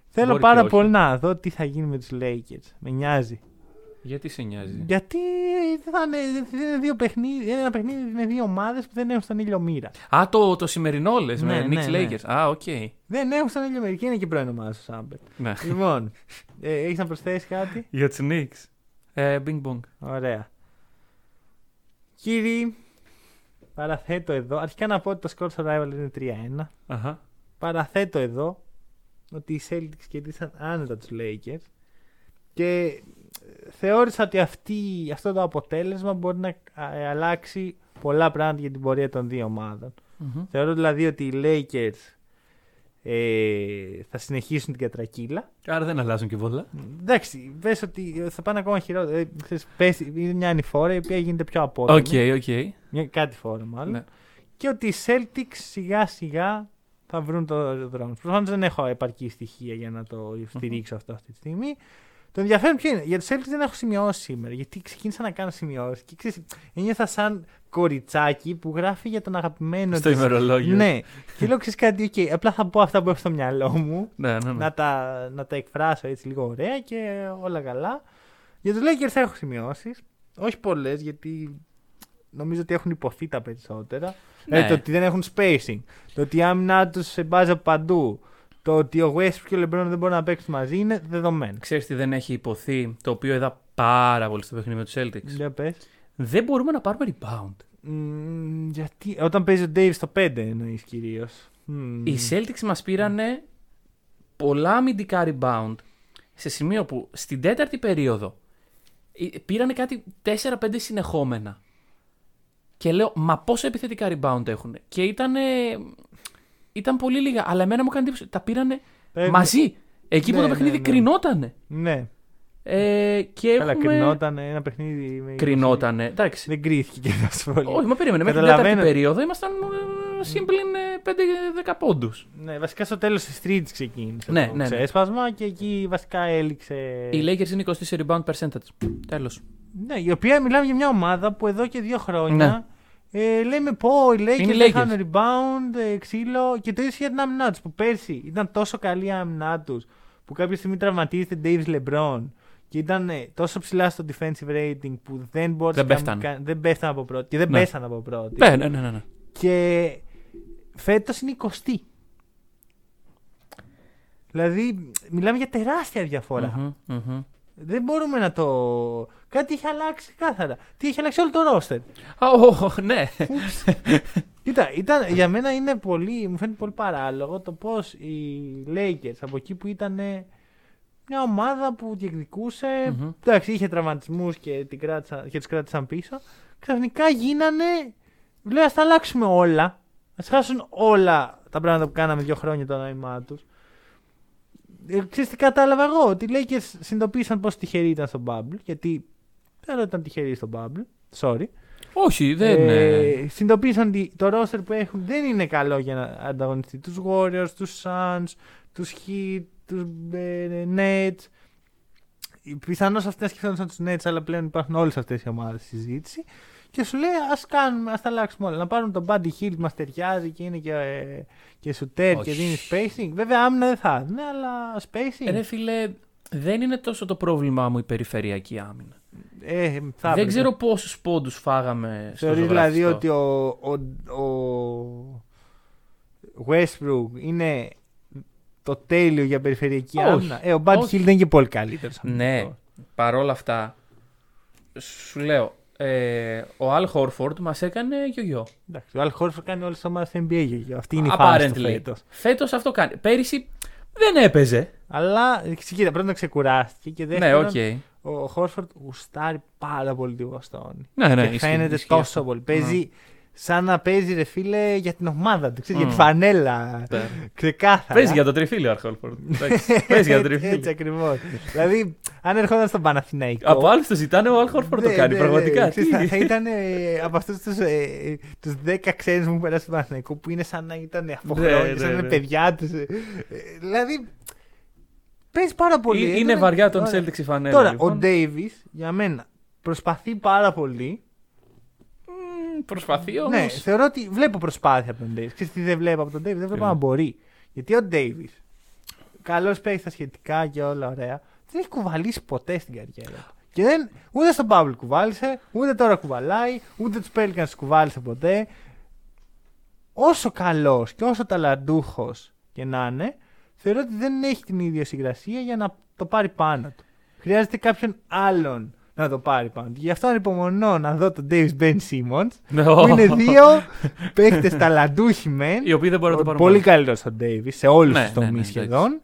Θέλω Μπορεί πάρα και όχι. πολύ να δω τι θα γίνει με τους Lakers. Με νοιάζει. Γιατί σε νοιάζει; Γιατί θα είναι, θα είναι δύο παιχνίδι, ένα παιχνίδι με δύο ομάδες που δεν έχουν στον ήλιο μοίρα. Α, το, το σημερινό λες Ναι, με ναι, Knicks ναι. Lakers. Α, οκ. Δεν έχουν στον ήλιο μοίρα και είναι και πρώην ομάδα του Σάμπερ. Ναι. λοιπόν, ε, έχεις να προσθέσεις κάτι; Για τους Knicks. Ε, bing bong. Ωραία. Κύριοι, παραθέτω εδώ. Αρχικά να πω ότι το score στο rival είναι 3-1. Αχα. Παραθέτω εδώ ότι οι Celtics κερδίσαν άνετα τους Lakers και ε, θεώρησα ότι αυτή, αυτό το αποτέλεσμα μπορεί να ε, αλλάξει πολλά πράγματα για την πορεία των δύο ομάδων. Μμμ. Θεωρώ δηλαδή ότι οι Lakers ε, θα συνεχίσουν την κατρακύλα. Άρα δεν αλλάζουν και πολλά. Εντάξει, πες ότι θα πάνε ακόμα χειρότερα. Ε, ξέρεις, πες, είναι μια ανηφόρα η οποία γίνεται πιο απότομη. Οκ, οκ. Μια, κατηφόρα μάλλον. Ναι. Και ότι οι Celtics σιγά σιγά θα βρουν το δρόμο. Προφανώς δεν έχω επαρκή στοιχεία για να το στηρίξω αυτό αυτή τη στιγμή. Το ενδιαφέρον ποιο είναι. Για τους Celtics δεν έχω σημειώσει σήμερα. Γιατί ξεκίνησα να κάνω σημειώσεις. Και ξέρεις, ένιωθα σαν κοριτσάκι που γράφει για τον αγαπημένο Στο της. ημερολόγιο. Ναι. και λέω ξέρεις κάτι, οκ, απλά θα πω αυτά που έχω στο μυαλό μου. Ναι, ναι, ναι. να, τα, να τα εκφράσω έτσι λίγο ωραία και όλα καλά. Για τους Lakers έχω σημειώσεις. Όχι πολλές, γιατί νομίζω ότι έχουν υποθεί τα περισσότερα. Ναι. Ε, το ότι δεν έχουν spacing. Το ότι η άμυνά τους σε μπάζει από παντού. Το ότι ο Westbrook και ο LeBron δεν μπορούν να παίξουν μαζί είναι δεδομένο. Ξέρεις τι δεν έχει υποθεί, το οποίο είδα πάρα πολύ στο παιχνίδι με τους Celtics; Για πες. Δεν μπορούμε να πάρουμε rebound. Μμμ, γιατί όταν παίζει ο Davis στο 5 εννοείς κυρίως. Οι Celtics μας πήρανε πολλά αμυντικά rebound σε σημείο που στην τέταρτη περίοδο ε, πήρανε κάτι 4-5 συνεχόμενα. Και λέω, μα πόσα επιθετικά rebound έχουν. Και ήταν, ήταν πολύ λίγα, αλλά εμένα μου έκανε εντύπωση. Τα πήρανε Παίρνει- μαζί. Εκεί που Ναι, το ναι, παιχνίδι ναι. κρινότανε. Ναι, Ε, και καλά, έχουμε... κρινόταν ένα παιχνίδι. με- Κρινότανε. Εντάξει. Δεν κρίθηκε και τόσο πολύ. Όχι, μα περίμενε. Μέχρι την Καταλαβαίνω. τέταρτη περίοδο ήμασταν ε, σύμπλην 5-10 πόντους. Ναι, βασικά στο τέλος της τρίτης ξεκίνησε Ναι, το ναι, ναι. ξέσπασμα και εκεί βασικά έληξε. Οι Lakers είναι 20 σε rebound percentage. Τέλος. Ναι, η οποία μιλάμε για μια ομάδα που εδώ και δύο χρόνια Ναι. ε, λέμε πω οι Lakers Είναι οι δεν Lakers. κάνουν rebound, ε, ξύλο και το ίδιο για την άμυνά τους. Που πέρσι ήταν τόσο καλή η άμυνά τους που κάποια στιγμή τραυματίζεται Davis LeBron και ήταν ε, τόσο ψηλά στο defensive rating που δεν μπορούσαν Δεν πέφτανε. δεν πέφτανε από πρώτη και δεν Ναι. πέσανε από πρώτη. Ναι, ναι, ναι. ναι. Και φέτος είναι 20. Δηλαδή, μιλάμε για τεράστια διαφορά. Μμμ, μμμ. Δεν μπορούμε να το. Κάτι έχει αλλάξει κάθαρα. Τι έχει αλλάξει όλο το ρόστερ. Α, ω, ναι. Κοίτα, ήταν, για μένα είναι πολύ, μου φαίνεται πολύ παράλογο το πώς οι Lakers από εκεί που ήταν μια ομάδα που διεκδικούσε. Μμμ. Εντάξει, είχε τραυματισμούς και, την κράτησαν, και τους κράτησαν πίσω. Ξαφνικά γίνανε. Λέω, ας τα αλλάξουμε όλα. Α χάσουν όλα τα πράγματα που κάναμε δύο χρόνια το νόημά τους. Ε, ξέρεις τι κατάλαβα εγώ, ότι οι Lakers συνειδητοποίησαν πόσο τυχεροί ήταν στο Bubble. Γιατί δεν ήταν τυχεροί στο Bubble. Sorry. Όχι, δεν Ε, είναι. συνειδητοποίησαν ότι το roster που έχουν δεν είναι καλό για να ανταγωνιστεί τους Warriors, τους Suns, τους Heat, τους ε, Nets. Πιθανώς αυτές να σκεφτόντουσαν τους Nets, αλλά πλέον υπάρχουν όλες αυτές οι ομάδες στη συζήτηση. Και σου λέει ας κάνουμε, ας τα αλλάξουμε όλα. Να πάρουν τον Buddy Hill που μας ταιριάζει και είναι και, ε, και shooter και Όχι. δίνει spacing. Βέβαια άμυνα δεν θα είναι, αλλά spacing. Ρε φίλε, δεν είναι τόσο το πρόβλημά μου η περιφερειακή άμυνα. ε, θα δεν έπρεπε. ξέρω πόσους πόντους φάγαμε στο Θεωρείς δηλαδή ζωγραφιστό. ότι ο, ο, ο Westbrook είναι το τέλειο για περιφερειακή Όχι. άμυνα; Ε, ο Buddy Hield Όχι. δεν είναι και πολύ καλύτερος. Ναι, παρόλα αυτά, σου λέω, ε, ο Al Horford μας έκανε γιο-γιο. Εντάξει, ο Al Horford κάνει όλες τις ομάδες NBA. για- Αυτή είναι η φάση του Apparently. φέτος. Φέτος αυτό κάνει. Πέρυσι δεν έπαιζε. Αλλά κοίτα, πρώτον ξεκουράστηκε και Ναι, δεύτερον οκ. ο Χόρφορντ γουστάρει πάρα πολύ τη Βοστόνη. Ναι, ναι, και ισχύει, φαίνεται ισχύει τόσο αυτό. πολύ. Παίζει σαν να παίζει ρε φίλε για την ομάδα του, ξέρεις, Μμ. για τη φανέλα. Ναι. Ξεκάθαρα. Παίζει για το τριφύλιο ο Al Horford. Εντάξει, Παίζει για το Έτσι τριφύλιο. ακριβώς. δηλαδή, αν ερχόταν στον Παναθηναϊκό. Από άλλους το ζητάνε, ο Al Horford το Ναι, κάνει. ναι, Πραγματικά. ναι. Ξέρεις, Τι- θα, θα ήταν ε, από αυτούς τους ε, τους 10 ξένους που έχουν περάσει στον Παναθηναϊκό που είναι σαν να ήταν από Ναι, χρόνια, ναι, σαν να είναι ναι. παιδιά τους. δηλαδή. Παίζει πάρα πολύ. Ε, Ε, Είναι τώρα- βαριά τον τώρα- Celtics η φανέλα. Τώρα, λοιπόν. ο Ντέιβι για μένα προσπαθεί πάρα πολύ. Μμμ, Προσπαθεί Ναι, όμως. θεωρώ ότι βλέπω προσπάθεια από τον Ντέιβι. Ξέρεις τι δεν βλέπω από τον Ντέιβι, δεν βλέπω Τι να είναι; μπορεί. Γιατί ο Ντέιβι, καλός παίχτη στα σχετικά και όλα ωραία, δεν έχει κουβαλήσει ποτέ στην καριέρα. του. Και Και δεν, ούτε στον Παύλ κουβάλισε, ούτε τώρα κουβαλάει, ούτε τους Pelicans κουβάλισε ποτέ. Όσο καλός και όσο ταλαντούχος και να είναι, θεωρώ ότι δεν έχει την ίδια συγκρασία για να το πάρει πάνω του. Χρειάζεται κάποιον άλλον να το πάρει πάνω του. Γι' αυτό ανυπομονώ να δω τον Davis Ben Simmons. Που είναι δύο παίχτε ταλαντούχοι μεν. Οι οποίοι δεν μπορούν να το πάρουν Πολύ πάνω. καλύτερος στον Davis σε όλους Ναι, τους ναι, τομεί ναι, σχεδόν.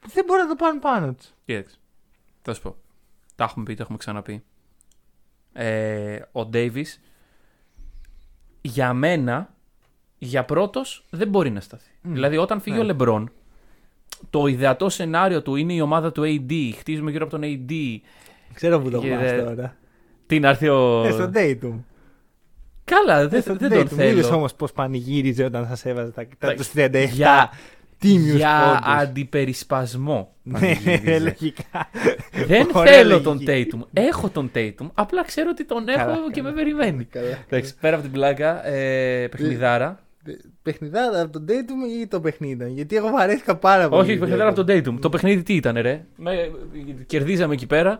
Που δεν μπορούν να το πάρουν πάνω τους. Κοίταξε. Θα σου πω. Τα έχουμε πει, τα έχουμε ξαναπεί. Ε, ο Ντέιβι για μένα, για πρώτος, δεν μπορεί να σταθεί. Δηλαδή, όταν φύγει Ναι. ο Λεμπρόν, το ιδεατό σενάριο του είναι η ομάδα του AD. Χτίζουμε γύρω από τον AD. Ξέρω που το Και πας δε- τώρα. Τι να έρθει ο. Ε, στον Tatum. Καλά, Ε, δεν, στον δεν τον Tatum. Είδες θέλω. όμως πώς πανηγύριζε όταν σας έβαζε τα, τα, Εντάξει, τους 37 για- τίμιους Για πόντους. αντιπερισπασμό. Ναι, πανηγύριζε. λογικά. Δεν Ωραία θέλω τον λογική. Tatum. Έχω τον Tatum. Απλά ξέρω ότι τον έχω Καλά, και καλά. με περιμένει. Καλά. Εντάξει, πέρα από την πλάκα, ε, παιχνιδάρα. Παιχνιδάρα από τον Tatum ή το παιχνίδι; Γιατί εγώ βαρέθηκα πάρα πολύ. Όχι, παιχνιδάρα από τον Tatum. Το παιχνίδι τι ήταν, ρε; Με, κερδίζαμε εκεί πέρα.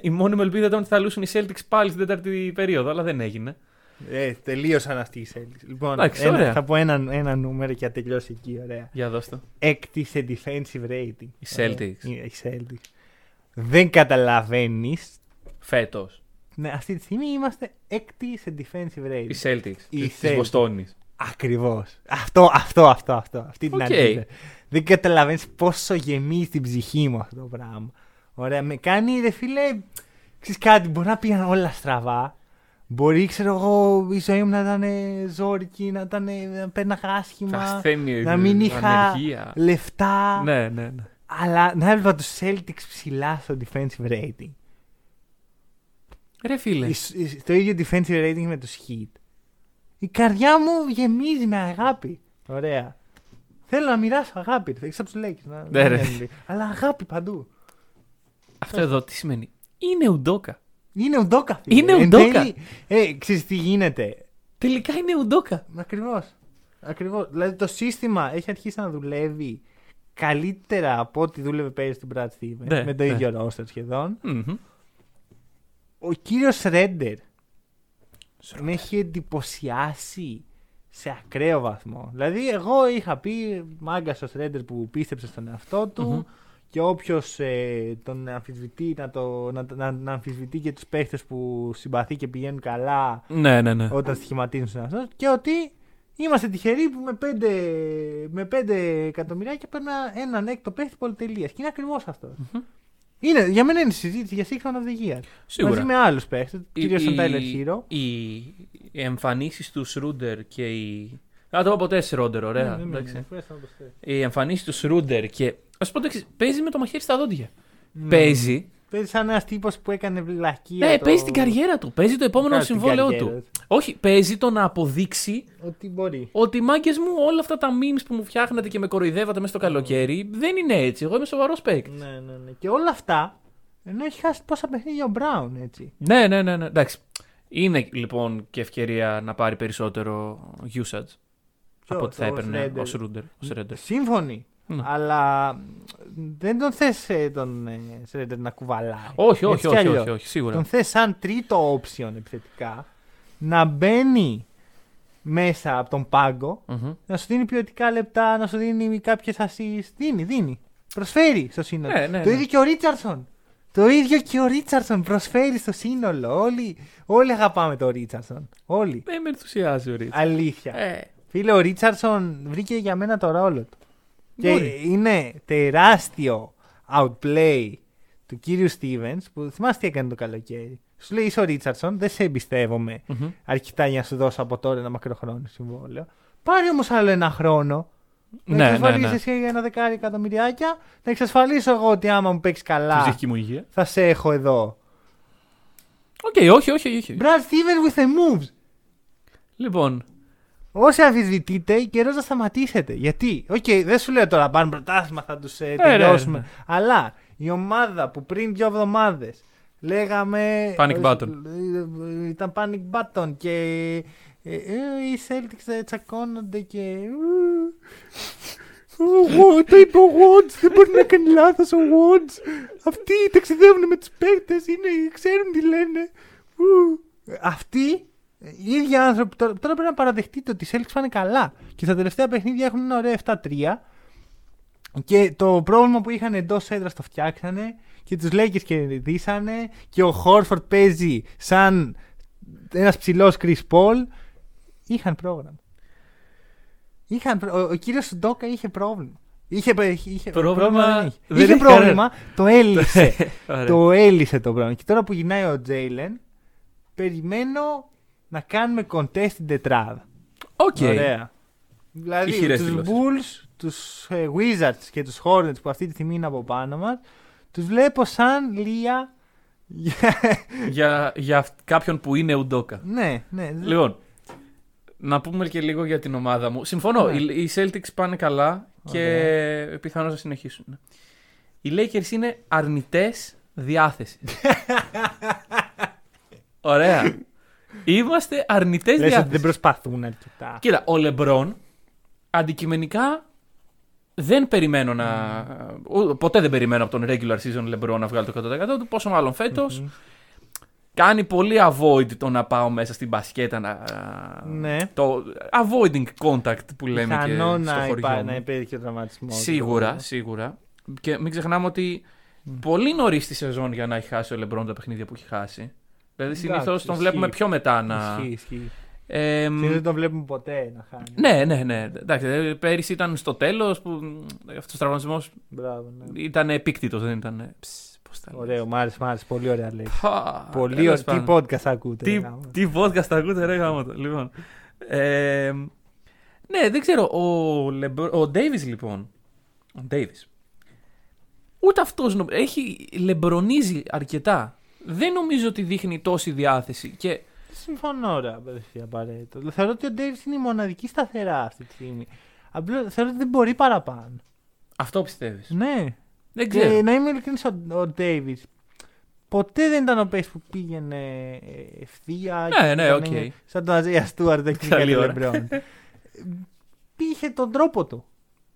Η μόνη μου ελπίδα ήταν ότι θα λούσουν οι Celtics πάλι στην τέταρτη περίοδο, αλλά δεν έγινε. Ε, τελείωσαν αυτοί οι Celtics. Λοιπόν, Εντάξει, ένα- ωραία. θα πω ένα, ένα νούμερο και θα τελειώσει εκεί. Ωραία. Για δώσ' το. Έκτοι σε defensive rating. Οι Celtics. Ε, οι Celtics. Δεν καταλαβαίνεις. Φέτος. Ναι, αυτή τη στιγμή είμαστε έκτοι σε defensive rating. Οι Celtics. Οι Τη Celtics. Βοστόνης. Ακριβώς. Αυτό, αυτό, αυτό, αυτό. Αυτή την Οκ. αντίθεση. Δεν καταλαβαίνεις πόσο γεμίζει την ψυχή μου αυτό το πράγμα. Ωραία, με κάνει ρε φίλε. Ξέρεις κάτι, μπορεί να πήγαν όλα στραβά. Μπορεί, ξέρω εγώ, η ζωή μου να ήταν ζόρικη, να, ήταν, να πέρναγα άσχημα. Ασθένεια. να μην είχα ανεργία. λεφτά. Ναι, ναι, ναι. Αλλά να έβλεπα τους Celtics ψηλά στο defensive rating. Ρε φίλε. Ις- ις- Το ίδιο defensive rating με τους Heat. Η καρδιά μου γεμίζει με αγάπη. Ωραία. Θέλω να μοιράσω αγάπη. Έξω από τους Lakers. Να... Ναι, ρε. να- Αλλά αγάπη παντού. Αυτό εδώ τι σημαίνει; Είναι ουντόκα. Είναι ουντόκα. φίλε. Είναι Εν ουντόκα. τέλει, Ε, ξέρεις τι γίνεται. Τελικά είναι ουντόκα. Ακριβώς. Ακριβώς. Δηλαδή το σύστημα έχει αρχίσει να δουλεύει καλύτερα από ό,τι δούλευε πέρυσι του Brad Stevens. Ναι, με το ναι. ίδιο roster σχεδόν. Μμμ. Ο κύριος Ρέντερ με έχει εντυπωσιάσει σε ακραίο βαθμό. Δηλαδή, εγώ είχα πει μάγκας ο Ρέντερ που πίστεψε στον εαυτό του Μμμ. Και όποιος τον αμφισβητεί να, το, να, να, να αμφισβητεί και τους παίχτες που συμπαθεί και πηγαίνουν καλά Ναι, ναι, ναι. όταν στοιχηματίζουν στον εαυτό του και ότι είμαστε τυχεροί που με 5, με πέντε εκατομμυριάκια παίρνουν έναν έκτο παίχτη πολυτελείας. Και είναι ακριβώς αυτό. Είναι, για μένα είναι συζήτηση για Six Man of the Year. Σίγουρα. Μαζί με άλλους παίχτες, κυρίως τον Tyler Hero. Οι, οι εμφανίσεις του Σρούντερ και οι. Α, το είπα ποτέ Σρόντερ, ωραία. Ναι, ναι, εντάξει. ναι, φέρε να το προσθέσω. Οι εμφανίσεις του Σρούντερ και. Α πω το εξής, παίζει με το μαχαίρι στα δόντια. Ναι. Παίζει. Παίζει σαν ένας τύπος που έκανε βλακία. Ναι, το- παίζει την καριέρα του. Παίζει το επόμενο Κάνει την συμβόλαιό καριέρα του. του. Όχι, παίζει το να αποδείξει Ότι μπορεί. ότι μάγκες μου όλα αυτά τα memes που μου φτιάχνετε και με κοροϊδεύατε μέσα στο καλοκαίρι δεν είναι έτσι. Εγώ είμαι σοβαρός παίκτης. Ναι, ναι, ναι. Και όλα αυτά ενώ έχει χάσει πόσα παιχνίδια ο Μπράουν, έτσι. Ναι, ναι, ναι, ναι. Εντάξει. Είναι λοιπόν και ευκαιρία να πάρει περισσότερο usage από ό,τι θα ο έπαιρνε Schroeder. ο Σρούντερ. Ο Schroeder. Σύμφωνοι. Ναι. Αλλά δεν τον θες ε, τον ε, Σρέντερ να κουβαλάει. Όχι, όχι, Έτσι κι όχι, αλλιώς. όχι, όχι, σίγουρα. Τον θες σαν τρίτο option επιθετικά να μπαίνει μέσα από τον πάγκο Μμμ. να σου δίνει ποιοτικά λεπτά, να σου δίνει κάποιες assist. Δίνει, δίνει. Προσφέρει στο σύνολο. Ναι, ναι, το ναι. ίδιο και ο Ρίτσαρσον. Το ίδιο και ο Ρίτσαρσον προσφέρει στο σύνολο. Όλοι, όλοι αγαπάμε τον Ρίτσαρσον. Όλοι. Δεν με ενθουσιάζει ο Ρίτς. Αλήθεια. Ε, Φίλε, ο Ρίτσαρσον βρήκε για μένα το ρόλο του. Μπορεί. Και είναι τεράστιο outplay του κύριου Stevens που θυμάστε τι έκανε το καλοκαίρι. Σου λέει είσαι ο Ρίτσαρσον, δεν σε εμπιστεύομαι μμμ. αρκετά για να σου δώσω από τώρα ένα μακροχρόνιο συμβόλαιο. Πάρε όμως άλλο ένα χρόνο. Ναι, να ναι, εξασφαλίσει ναι. εσύ ένα δεκάρι εκατομμυριάκια. Να εξασφαλίσω εγώ ότι άμα μου παίξεις Στη καλά ψυχική μου υγεία. θα σε έχω εδώ. Οκ, όχι, όχι, όχι. Brad Stevens with the moves. Λοιπόν, Όσοι αμφισβητείτε, καιρός να σταματήσετε. Γιατί, οκ, δεν σου λέω τώρα πάρουν πρωτάθλημα, θα τους ε, ρε, τελειώσουμε. ναι. Αλλά η ομάδα που πριν δύο εβδομάδες λέγαμε. Panic ε, button. ε, ε, Ήταν panic button και. ε, ε, οι Celtics ε, τσακώνονται και. ου, Ο- Το είπε ο Woods, δεν μπορεί να κάνει λάθος ο Woods. Αυτοί ταξιδεύουν με τους παίκτες, είναι, ξέρουν τι λένε. Ου. Αυτοί, οι ίδιοι άνθρωποι, τώρα, τώρα πρέπει να παραδεχτείτε ότι οι Celtics πάνε καλά. Και στα τελευταία παιχνίδια έχουν ένα ωραίο 7-3. Και το πρόβλημα που είχαν εντός έδρας το φτιάξανε και τους Lakers κερδίσανε και ο Χόρφορντ παίζει σαν ένας ψηλός Chris Paul. Είχαν πρόγραμμα. Είχαν, προ- ο, ο κύριος Ουντόκα είχε πρόβλημα. Είχε, είχε Πρόβλημα δεν είχε. δεν είχε είχε πρόβλημα, το έλυσε. Ωραία. το έλυσε το πρόβλημα. Και τώρα που γυρνάει ο Τζέιλεν, περιμένω να κάνουμε contest την τετράδα. Οκ. Ωραία. Δηλαδή Ηχηρές τους δηλώσεις. Bulls, τους ε, Wizards και τους Hornets που αυτή τη στιγμή είναι από πάνω μας, τους βλέπω σαν λία... Για, για αυ- κάποιον που είναι ουντόκα. ναι, ναι. Λοιπόν, να πούμε και λίγο για την ομάδα μου. Συμφωνώ, Ναι. οι, οι Celtics πάνε καλά και πιθανώς θα συνεχίσουν. Οι Lakers είναι αρνητές διάθεσης. Ωραία. Είμαστε αρνητές Λες ότι διάθεσης. δεν προσπαθούν αρκετά. Κοίτα, ο Λεμπρόν αντικειμενικά δεν περιμένω να. ο- Ποτέ δεν περιμένω από τον regular season Λεμπρόν να βγάλει το 100% του. Πόσο μάλλον φέτος. Κάνει πολύ avoid το να πάω μέσα στην μπασκέτα να. Ναι. Το avoiding contact που λέμε και Πιθανό στο να, χωριό υπά, μου. να υπήρχε ο τραυματισμός. Σίγουρα, σίγουρα. Και μην ξεχνάμε ότι πολύ νωρίς στη σεζόν για να έχει χάσει ο Λεμπρόν τα παιχνίδια που έχει χάσει. Δηλαδή συνήθως τον ισχύει. βλέπουμε πιο μετά να. Ισχύει, ισχύει. Ε, μ, Δεν τον βλέπουμε ποτέ να χάνει. ναι, ναι, ναι. Εντάξει, ε, πέρυσι ήταν στο τέλος που αυτός ο τραυματισμός Μπράβο, ναι. ήταν επίκτητος, δεν ήταν. Πώς τα λέω. Ωραίο, μ' άρεσε, μ' άρεσε. Πολύ ωραία λέξη. Πα, Πολύ τέλος ωραία. Τι πάντων. podcast ακούτε. Τι, ρε γάμο. τι podcast ακούτε, ρε γάμο το. Λοιπόν. Ε, ναι, δεν ξέρω. Ο, Λεμπρο- ο Davis λοιπόν. Ο Davis. Ούτε αυτός νο- έχει λεμπρονίζει αρκετά. Δεν νομίζω ότι δείχνει τόση διάθεση. Και Συμφωνώ, ρε αδερφή, απαραίτητο. Θεωρώ ότι ο Ντέιβις είναι η μοναδική σταθερά αυτή τη στιγμή. Απλά θεωρώ ότι δεν μπορεί παραπάνω. αυτό πιστεύεις; Ναι. Δεν Και ξέρω. να είμαι ειλικρινής, ο, ο Ντέιβις ποτέ δεν ήταν ο παίκτης που πήγαινε ε, ευθεία. Ναι, και ναι, ήταν, οκ. ε, Σαν τον Αζάια Στιούαρτ εκεί Καλή και ώρα. Λεμπρόν. Είχε τον τρόπο του.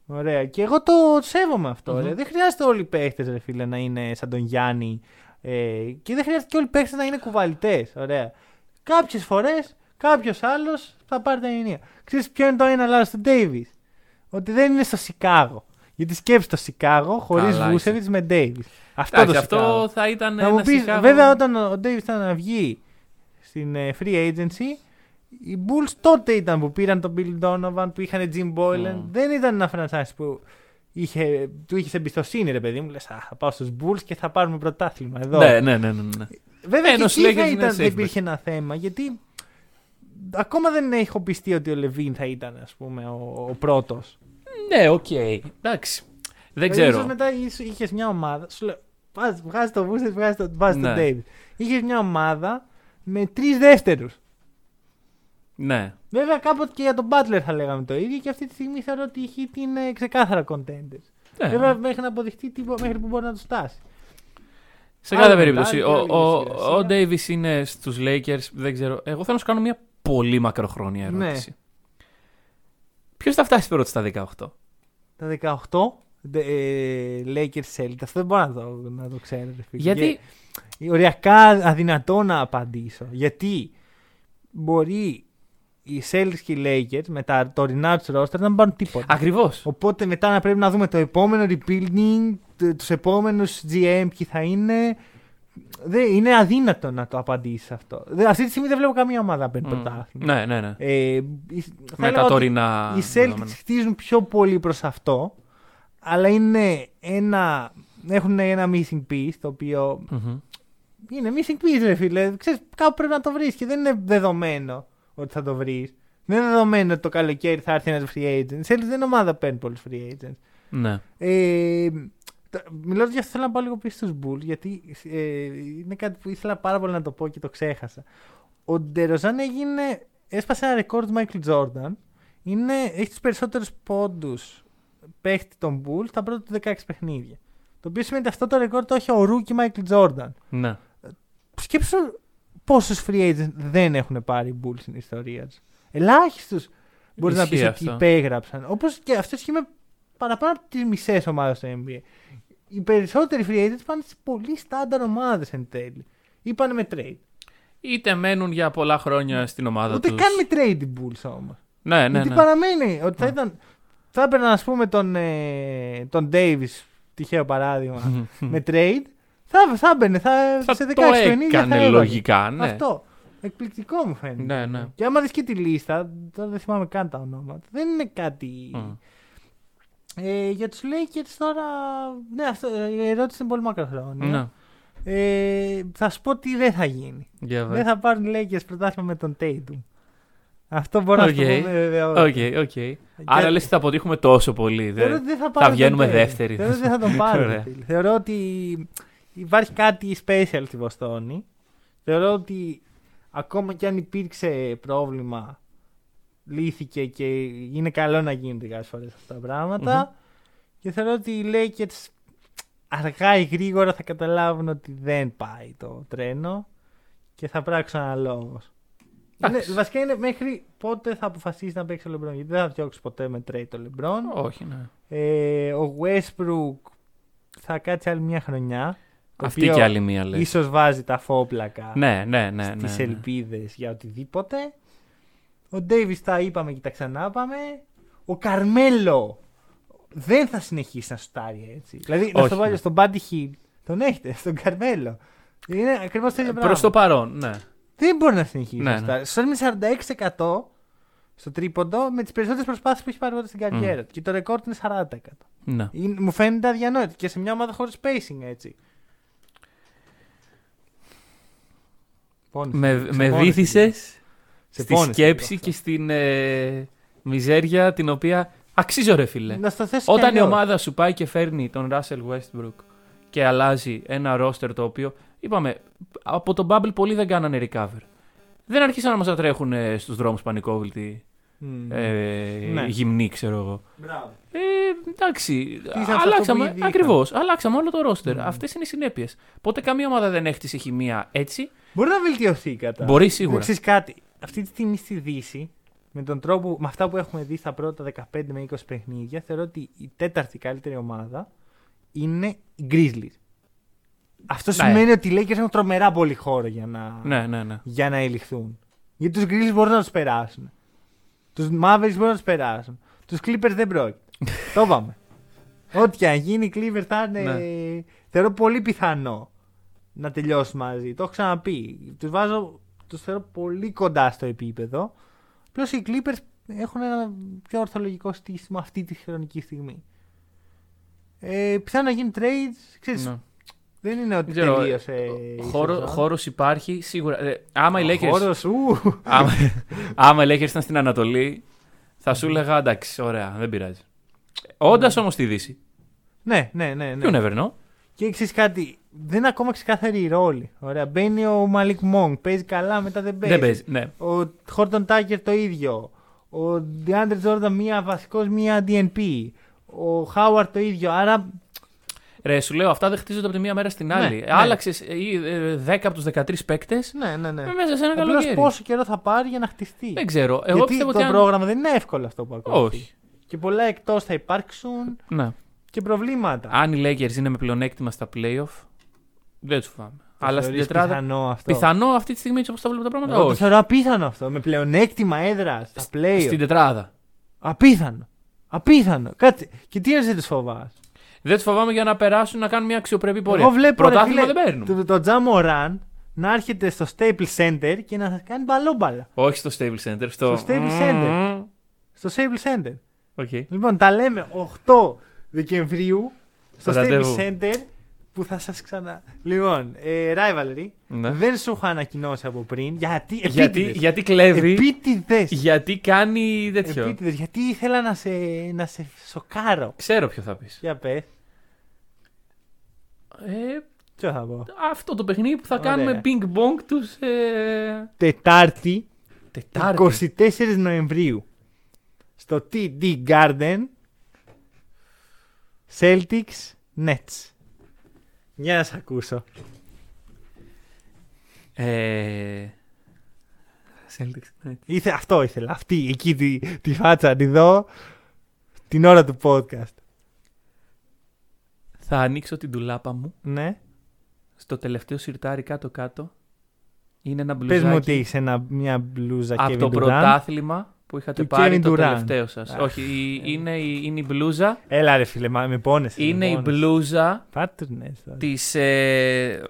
Ωραία. Και εγώ το σέβομαι αυτό. Μμμ. ρε. Δεν χρειάζεται όλοι οι παίχτες, ρε φίλε, να είναι σαν τον Γιάννη. Ε, και δεν χρειάζεται και όλοι οι παίχτε να είναι κουβαλητές. Ωραία. Κάποιες φορές κάποιος άλλος θα πάρει τα ενία. Ξέρεις ποιο είναι το ένα λάθος του Ντέιβις; Ότι δεν είναι στο Σικάγο. Γιατί σκέψει το Σικάγο χωρίς Καλά, Βούσεβιτς με Ντέιβις. Αυτό Εντάξει, το Σικάγο. αυτό θα ήταν. Θα μου ένα πεις, Chicago- βέβαια, όταν ο Ντέιβις ήταν να βγει στην ε, free agency, οι Bulls τότε ήταν που πήραν τον Bill Donovan, που είχαν Jim Boylan. Mm. Δεν ήταν ένα franchise που είχε, του είχες εμπιστοσύνη, ρε παιδί μου. Λες, Α, θα πάω στους Bulls και θα πάρουμε πρωτάθλημα εδώ. Ναι, ναι, ναι. ναι, ναι. Βέβαια, Ε, και ενώ εκεί Lakers θα είναι ήταν, safe δεν bet. υπήρχε ένα θέμα, γιατί ακόμα δεν έχω πιστεί ότι ο Λαβίν θα ήταν, ας πούμε, ο, ο πρώτος. Ναι, οκ. Εντάξει. Δεν Δηλαδή, ίσως ξέρω. μετά είχες μια ομάδα. Σου λέω, βάζ, βγάζει το Βούστερ, βγάζει το, βάζει Ναι. τον Davis. Είχες μια ομάδα με τρεις δεύτερους. Ναι. Βέβαια, κάποτε και για τον Butler θα λέγαμε το ίδιο και αυτή τη στιγμή θεωρώ ότι οι Heat είναι ξεκάθαρα contenders. Ναι. Βέβαια, μέχρι να αποδειχτεί τι, μέχρι που μπορεί να τους φτάσει. Σε κάθε Άλλο περίπτωση, μετά, ο, και ο, άλλη ο Davis είναι στους Lakers, δεν ξέρω. Εγώ θέλω να σου κάνω μια πολύ μακροχρόνια Ναι. ερώτηση. Ποιος θα φτάσει πρώτος στα 18? Τα 18 δε- ε, Lakers Celtics. Αυτό δεν μπορώ να το, να το ξέρω. ρε φίλε. Γιατί; Και οριακά αδυνατό να απαντήσω. Γιατί μπορεί οι Celtics και οι Lakers με τα τωρινά τους roster να μην πάρουν τίποτα. ακριβώς. Οπότε μετά να πρέπει να δούμε το επόμενο rebuilding, τους επόμενους GM ποιοι θα είναι. Δεν, είναι αδύνατο να το απαντήσεις αυτό. Δεν- αυτή τη στιγμή δεν βλέπω καμία ομάδα να παίρνει Μμ. πρωτάθλημα. Ναι, ναι, ναι. Ε, η- θα Με έλεγα τα ότι τωρινά Οι Celtics δεδομένα. χτίζουν πιο πολύ προς αυτό, αλλά είναι ένα, έχουν ένα missing piece το οποίο Μμμ. είναι missing piece ρε φίλε. Ξέρεις, κάπου πρέπει να το βρεις και δεν είναι δεδομένο ότι θα το βρεις. Δεν είναι δεδομένο ότι το καλοκαίρι θα έρθει ένας free agent. Οι Celtics δεν είναι ομάδα που παίρνει πολλούς free agents. Ναι. Ε, τα- Μιλώντα για αυτό, θέλω να πάω λίγο πίσω στους Bulls, γιατί ε, είναι κάτι που ήθελα πάρα πολύ να το πω και το ξέχασα. Ο Ντεροζάν έγινε. Έσπασε ένα ρεκόρ του Michael Jordan. Είναι, έχει τους περισσότερους πόντους παίχτη των Bulls τα πρώτα του 16 παιχνίδια. Το οποίο σημαίνει ότι αυτό το ρεκόρ το έχει ο Rookie Michael Jordan. ναι. Σκέψου πόσους free agents δεν έχουν πάρει οι Bulls στην ιστορία τους. Ελάχιστους μπορείς να Ισχύει πει ότι αυτό. υπέγραψαν. Όπως και αυτό ισχύει με παραπάνω από τις μισές ομάδες στο NBA. Οι περισσότεροι free agents πάνε σε πολύ στάνταρ ομάδες εν τέλει. Ή πάνε με trade. Είτε μένουν για πολλά χρόνια στην ομάδα Ούτε τους. καν με trade οι Bulls όμως. Ναι, ναι, Γιατί ναι. παραμένει ότι θα ήταν. Θα έπαιρναν, ας πούμε, τον, ε, τον Davis, τυχαίο παράδειγμα, με trade. Θα, θα έμπαινε, θα, Θα σε 16 το παιχνίδια θα έκανε έβαζε. λογικά, ναι. Αυτό. Εκπληκτικό μου φαίνεται. Ναι, ναι. Και άμα δεις και τη λίστα, τώρα δεν θυμάμαι καν τα ονόματα, δεν είναι κάτι... Μμ. Ε, για τους Lakers τώρα, ναι, αυτό, η ερώτηση είναι πολύ μακροχρόνια. Ναι. Ε, θα σου πω τι δεν θα γίνει. Για Δεν θα πάρουν οι Lakers πρωτάθλημα με τον Tatum. Αυτό μπορώ Οκ. να σου το πω με βεβαιότητα. Οκ, οκ. Άρα λες ότι θα αποτύχουμε τόσο πολύ. Θεωρώ δε- ότι δεν θα, θα πάρουν βγαίνουμε τον Tatum. δεύτεροι. Θεωρώ ότι δεν θα τον πάρουν. Ωραία. φίλε. Θεωρώ ότι υπάρχει κάτι special στη Βοστόνη. Θεωρώ ότι ακόμα κι αν υπήρξε πρόβλημα, λύθηκε και είναι καλό να γίνονται κάποιες φορές αυτά τα πράγματα. Και θεωρώ ότι οι Lakers αργά ή γρήγορα θα καταλάβουν ότι δεν πάει το τρένο και θα πράξουν αναλόγως. Εντάξει. Βασικά είναι μέχρι πότε θα αποφασίσει να παίξει ο Λεμπρόν. Γιατί δεν θα διώξει ποτέ με trade το Λεμπρόν. Όχι, ναι. Ε, ο Westbrook θα κάτσει άλλη μια χρονιά. Το Αυτή οποίο και άλλη μία λέει. Ίσως βάζει τα φόπλακα Ναι, ναι, ναι. ναι, στις ναι. ελπίδες για οτιδήποτε. Ο Davis τα είπαμε και τα ξανά πάμε. Ο Καρμέλο δεν θα συνεχίσει να σουτάρει έτσι. Δηλαδή να Όχι, στο βάλει ναι. στον Buddy Hill. Τον έχετε, στον Καρμέλο. Είναι ακριβώς το ίδιο πράγμα. Προς το παρόν, ναι. Δεν μπορεί να συνεχίσει Ναι, να σουτάρει. Σουτάρει με 46% στο τρίποντο με τις περισσότερες προσπάθειες που έχει πάρει ποτέ στην καριέρα του. Και το ρεκόρ του είναι 40%. ναι. Είναι, μου φαίνεται αδιανόητο και σε μια ομάδα χωρίς spacing έτσι. Πόνεσαι. Με, Σε με πόνεσαι, βήθησες Σε στη πόνεσαι σκέψη λίγο και αυτό. στην ε, μιζέρια την οποία αξίζω ρε φίλε. Να στο θέσω Όταν κι η αλλιώς. ομάδα σου πάει και φέρνει τον Russell Westbrook και αλλάζει ένα roster το οποίο, είπαμε, από τον Bubble πολλοί δεν κάνανε recover. Δεν αρχίσαν να μας τα τρέχουν ε, στους δρόμους πανικόβλητοι, Μμμ. ε, Ναι. γυμνοί ξέρω εγώ. Μπράβο. Ε, εντάξει, Χτίσαν σε αυτό που αλλάξαμε, ήδη είχαν. ακριβώς, αλλάξαμε όλο το roster. Μμ. Αυτές είναι οι συνέπειες. Πότε καμία ομάδα δεν έχτισε χημεία έτσι, Μπορεί να βελτιωθεί η κατάσταση. μπορεί σίγουρα. Ξέρεις κάτι. Αυτή τη στιγμή στη Δύση, με τον τρόπο, με αυτά που έχουμε δει στα πρώτα 15 με 20 παιχνίδια, θεωρώ ότι η τέταρτη καλύτερη ομάδα είναι οι Grizzlies. Αυτό Ναι. σημαίνει ότι οι Lakers έχουν τρομερά πολύ χώρο για να, Ναι, ναι, ναι. για να ελιχθούν. Γιατί τους Grizzlies μπορούν να τους περάσουν. Τους Mavericks μπορούν να τους περάσουν. Τους Clippers δεν πρόκειται. το είπαμε. Ό,τι και αν γίνει, οι Clippers θα είναι. Ναι. Θεωρώ πολύ πιθανό να τελειώσουν μαζί. Το έχω ξαναπεί. Τους βάζω. Τους θεωρώ πολύ κοντά στο επίπεδο. Απλώ οι Clippers έχουν ένα πιο ορθολογικό στήσιμο αυτή τη χρονική στιγμή. Ε, πιθανό να γίνει trades. Ξέρεις, Ναι. Δεν είναι ότι Δεν ξέρω, τελείωσε. η Χώρο, σεζόν. χώρος υπάρχει σίγουρα. Ε, άμα οι Ο Lakers χώρος, ου. άμα, άμα οι Lakers ήταν στην Ανατολή, θα σου έλεγα εντάξει, ωραία, δεν πειράζει. Όντας όμως στη Δύση. Ναι, ναι, ναι. ναι. You never know. Και ξέρεις κάτι, δεν είναι ακόμα ξεκάθαρη η ρόλη. Ωραία. Μπαίνει ο Μαλικ Μόγκ, παίζει καλά, μετά δεν παίζει. Δεν παίζει. Ναι. Ο Χόρτον Τάκερ το ίδιο. Ο Ντιάντρε Τζόρνταν μία βασικός, μία DNP. Ο Χάουαρτ το ίδιο. Άρα Ρε, σου λέω, αυτά δεν χτίζονται από τη μία μέρα στην άλλη. ναι. Άλλαξες 10 από τους 13 παίκτες ναι, ναι, ναι. μέσα σε ένα Απλώς καλοκαίρι. πόσο καιρό θα πάρει για να χτιστεί. Δεν ξέρω. Εγώ Γιατί πιστεύω το ότι. αν- πρόγραμμα δεν είναι εύκολο αυτό που ακούω. Όχι. Και πολλά εκτός θα υπάρξουν Ναι. και προβλήματα. Αν οι Lakers είναι με πλεονέκτημα στα playoff, δεν του φάμε. Το Αλλά στην θεωρείς τετράδα. Πιθανό αυτό; Πιθανό αυτή τη στιγμή έτσι όπως τα βλέπω τα πράγματα. Εγώ το όχι. θεωρώ απίθανο αυτό. Με πλεονέκτημα έδρα στα play. Στην τετράδα. Απίθανο. Απίθανο. Κάτσε. Και τι είναι δεν τους φοβάσαι; Δεν τους φοβάμαι για να περάσουν να κάνουν μια αξιοπρεπή πορεία. Εγώ βλέπω ρε, Πρωτάθλημα φίλε, δεν παίρνουν. το, το Τζα Μοράν να έρχεται στο Staples Center και να σας κάνει μπαλόμπαλα. Όχι στο Stable Center. Στο, Στο Staples Center. Στο Staples Center. OK. Λοιπόν, τα λέμε 8 Δεκεμβρίου στο Ραντεβού. Staples Center που θα σας ξανα... Λοιπόν, ε, Rivalry. Ναι. Δεν σου είχα ανακοινώσει από πριν. Γιατί, Γιατί, επίτηδες. γιατί κλέβει. Επίτηδες. Γιατί κάνει τέτοιο. Επίτηδες. Γιατί ήθελα να σε, να σε σοκάρω. Ξέρω ποιο θα πεις. Για πες. Ε, Τι θα πω. αυτό το παιχνίδι που θα Ωραία. κάνουμε ping pong τους. Ε... Τετάρτη, Τετάρτη. 24 Νοεμβρίου. Στο TD Garden. Celtics Nets. Για να σε ακούσω. Ε... Celtics. ναι. Ήθε, αυτό ήθελα. Αυτή, εκεί τη, τη φάτσα να τη δω την ώρα του podcast. Θα ανοίξω την τουλάπα μου. Ναι. Στο τελευταίο σιρτάρι κάτω-κάτω είναι ένα Πες μπλουζάκι μου ότι έχει μια μπλούζα από Kevin το Durant. πρωτάθλημα που είχατε Του πάρει Kevin το Durant. τελευταίο σας. Αχ, Όχι, η- είναι, η- είναι η μπλούζα. Έλα ρε φίλε, μα με πόνεσαι. Είναι με η πόνεσαι. μπλούζα Πάρτε την έτσι τώρα. της, ε,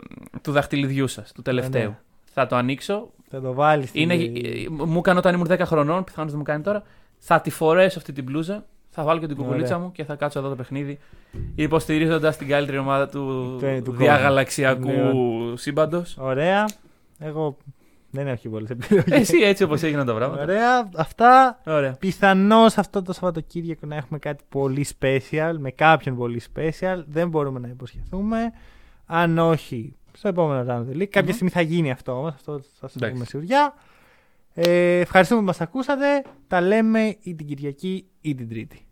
του δαχτυλιδιού σας, του τελευταίου. ναι. Θα το ανοίξω. Θα το βάλεις. Είναι, ε, μου έκανε όταν ήμουν 10 χρονών, πιθανώς δεν μου κάνει τώρα. Θα τη φορέσω αυτή την μπλούζα, θα βάλω και την κουκουλίτσα Ωραία. μου και θα κάτσω εδώ το παιχνίδι. Υποστηρίζοντας την καλύτερη ομάδα του, Του- του διαγαλαξιακού Ναι. σύμπαντος. Ωραία. Εγώ δεν έχω πολλέ επιλογές. Εσύ έτσι όπως έγιναν τα πράγματα. Ωραία. Αυτά. Ωραία. Πιθανώς αυτό το Σαββατοκύριακο να έχουμε κάτι πολύ special, με κάποιον πολύ special. Δεν μπορούμε να υποσχεθούμε. Αν όχι, στο επόμενο round of the league. Κάποια Μμμ. στιγμή θα γίνει αυτό όμως. Αυτό θα σας Εντάξει. πούμε σιγουριά. Ε, ευχαριστούμε που μας ακούσατε. Τα λέμε ή την Κυριακή ή την Τρίτη.